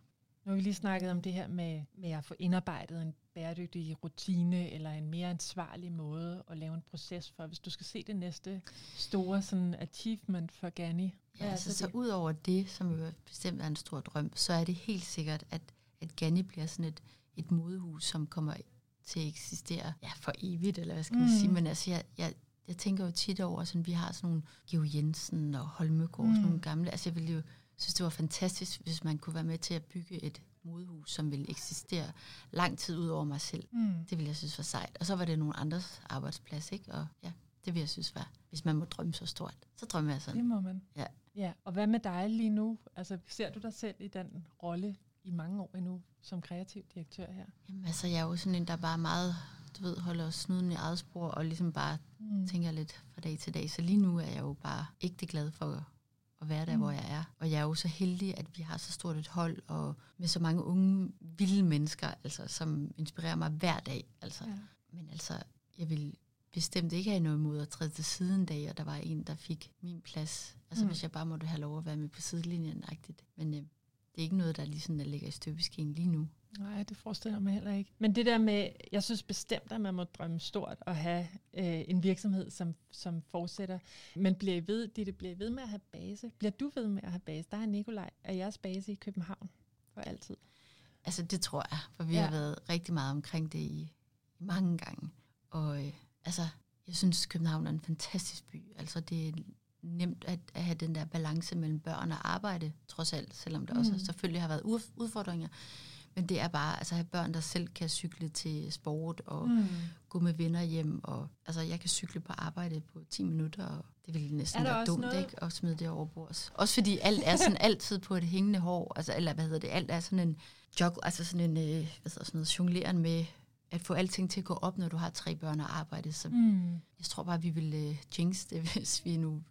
Nu har vi lige snakket om det her med, med at få indarbejdet en bæredygtig rutine eller en mere ansvarlig måde at lave en proces for. Hvis du skal se det næste store sådan achievement for Gani. Ja, altså, så, så ud over det, som jo bestemt er en stor drøm, så er det helt sikkert, at, at Gani bliver sådan et, et modehus, som kommer til at eksistere ja, for evigt, eller hvad skal man mm. sige. Men altså, jeg, jeg, jeg tænker jo tit over, sådan, vi har sådan nogle Geo Jensen og Holmegård, mm. sådan nogle gamle. Altså, jeg ville jo synes, det var fantastisk, hvis man kunne være med til at bygge et modehus, som ville eksistere lang tid ud over mig selv. Mm. Det ville jeg synes var sejt. Og så var det nogle andres arbejdsplads, ikke? Og ja, det vil jeg synes var, hvis man må drømme så stort, så drømmer jeg sådan. Det må man. Ja. ja. Og hvad med dig lige nu? Altså, ser du dig selv i den rolle i mange år endnu som kreativ direktør her? Jamen altså, jeg er jo sådan en, der bare meget, du ved, holder snuden i eget spor, og ligesom bare mm. tænker lidt fra dag til dag. Så lige nu er jeg jo bare ikke glad for at være der, mm. hvor jeg er. Og jeg er jo så heldig, at vi har så stort et hold, og med så mange unge, vilde mennesker, altså, som inspirerer mig hver dag. Altså. Ja. Men altså, jeg vil bestemt ikke have noget imod at træde til siden dag, og der var en, der fik min plads. Altså mm. hvis jeg bare måtte have lov at være med på sidelinjen-agtigt. Men øh, det er ikke noget, der lige sådan, der ligger i støbeskeen lige nu. Nej, det forestiller mig heller ikke. Men det der med, jeg synes bestemt, at man må drømme stort og have øh, en virksomhed, som, som fortsætter. Men bliver I ved, det bliver I ved med at have base? Bliver du ved med at have base? Der er Nikolaj. Er jeres base i København for altid? Altså det tror jeg, for vi ja. har været rigtig meget omkring det i, i mange gange. Og øh, altså, jeg synes, København er en fantastisk by. Altså det er nemt at, at have den der balance mellem børn og arbejde, trods alt, selvom der mm. også selvfølgelig har været udfordringer. Men det er bare altså, at have børn, der selv kan cykle til sport og mm. gå med venner hjem. Og, altså, jeg kan cykle på arbejde på 10 minutter, og det ville næsten være dumt noget? ikke, at smide det over bord. Også fordi alt er sådan altid på et hængende hår. Altså, eller hvad hedder det? Alt er sådan en jog, altså sådan en, øh, hvad hedder sådan noget, jongleren med at få alting til at gå op, når du har tre børn og arbejde. Så mm. jeg tror bare, vi ville uh, jinx det, hvis vi nu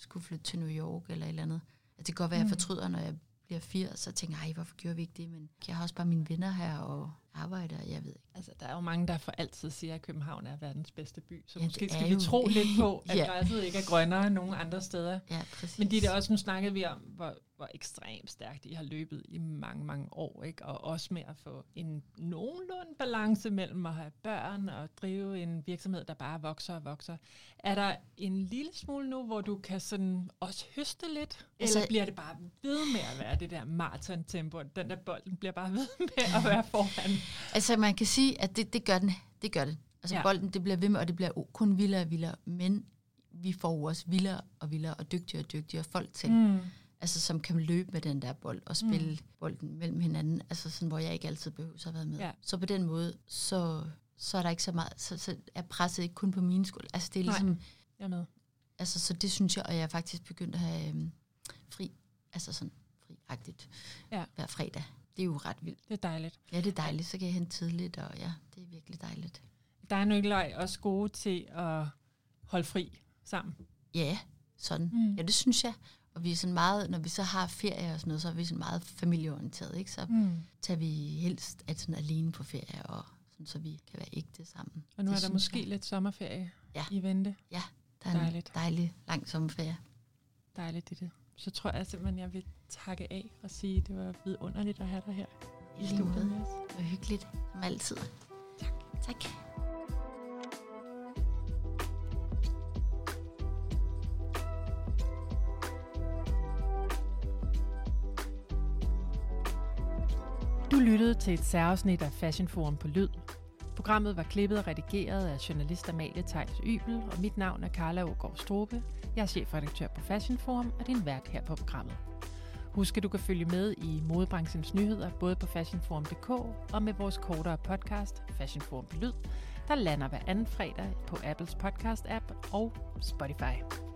skulle flytte til New York eller et eller andet. Altså, det kan godt være, at jeg mm. fortryder, når jeg bliver 80, så tænker jeg, hvorfor gjorde vi ikke det? Men jeg har også bare mine venner her og arbejder, jeg ved ikke. Altså, der er jo mange, der for altid siger, at København er verdens bedste by. Så ja, måske skal vi jo. tro lidt på, at ja. græsset ikke er grønnere end nogen andre steder. Ja, præcis. Men det er også, nu snakkede vi om, hvor, hvor ekstremt stærkt I har løbet i mange, mange år, ikke? og også med at få en nogenlunde balance mellem at have børn og drive en virksomhed, der bare vokser og vokser. Er der en lille smule nu, hvor du kan sådan også høste lidt, altså, eller bliver det bare ved med at være det der maraton-tempo, den der bolden bliver bare ved med at være foran? Altså man kan sige, at det, det gør den. Det gør det. Altså ja. bolden, det bliver ved med, og det bliver kun vildere og vildere, men vi får jo også vildere og vildere og dygtigere og dygtigere folk til. Mm altså som kan løbe med den der bold og spille mm. bolden mellem hinanden, altså sådan, hvor jeg ikke altid behøver at været med. Ja. Så på den måde, så, så er der ikke så meget, så, så er presset ikke kun på min skuld. Altså det er ligesom, Nej, jeg er med. Altså så det synes jeg, og jeg er faktisk begyndt at have øhm, fri, altså sådan friagtigt ja. hver fredag. Det er jo ret vildt. Det er dejligt. Ja, det er dejligt. Så kan jeg hente tidligt, og ja, det er virkelig dejligt. Der er Nikolaj også gode til at holde fri sammen. Ja, sådan. Mm. Ja, det synes jeg. Og vi er sådan meget, når vi så har ferie og sådan noget, så er vi sådan meget familieorienteret, ikke? Så mm. tager vi helst at sådan alene på ferie, og sådan, så vi kan være ægte sammen. Og nu det er der måske jeg. lidt sommerferie ja. i vente. Ja, der er Dejligt. en dejlig lang sommerferie. Dejligt, det det. Så tror jeg simpelthen, jeg vil takke af og sige, at det var vidunderligt at have dig her i studiet. Det var hyggeligt, som altid. Tak. Tak. Lyttede til et særafsnit af Fashion Forum på Lyd. Programmet var klippet og redigeret af journalist Amalie Tejls Ybel, og mit navn er Carla Ågaard Strobe. Jeg er chefredaktør på Fashion Forum og din vært her på programmet. Husk, at du kan følge med i modebranchens nyheder både på fashionforum.dk og med vores kortere podcast Fashion Forum på Lyd, der lander hver anden fredag på Apples podcast-app og Spotify.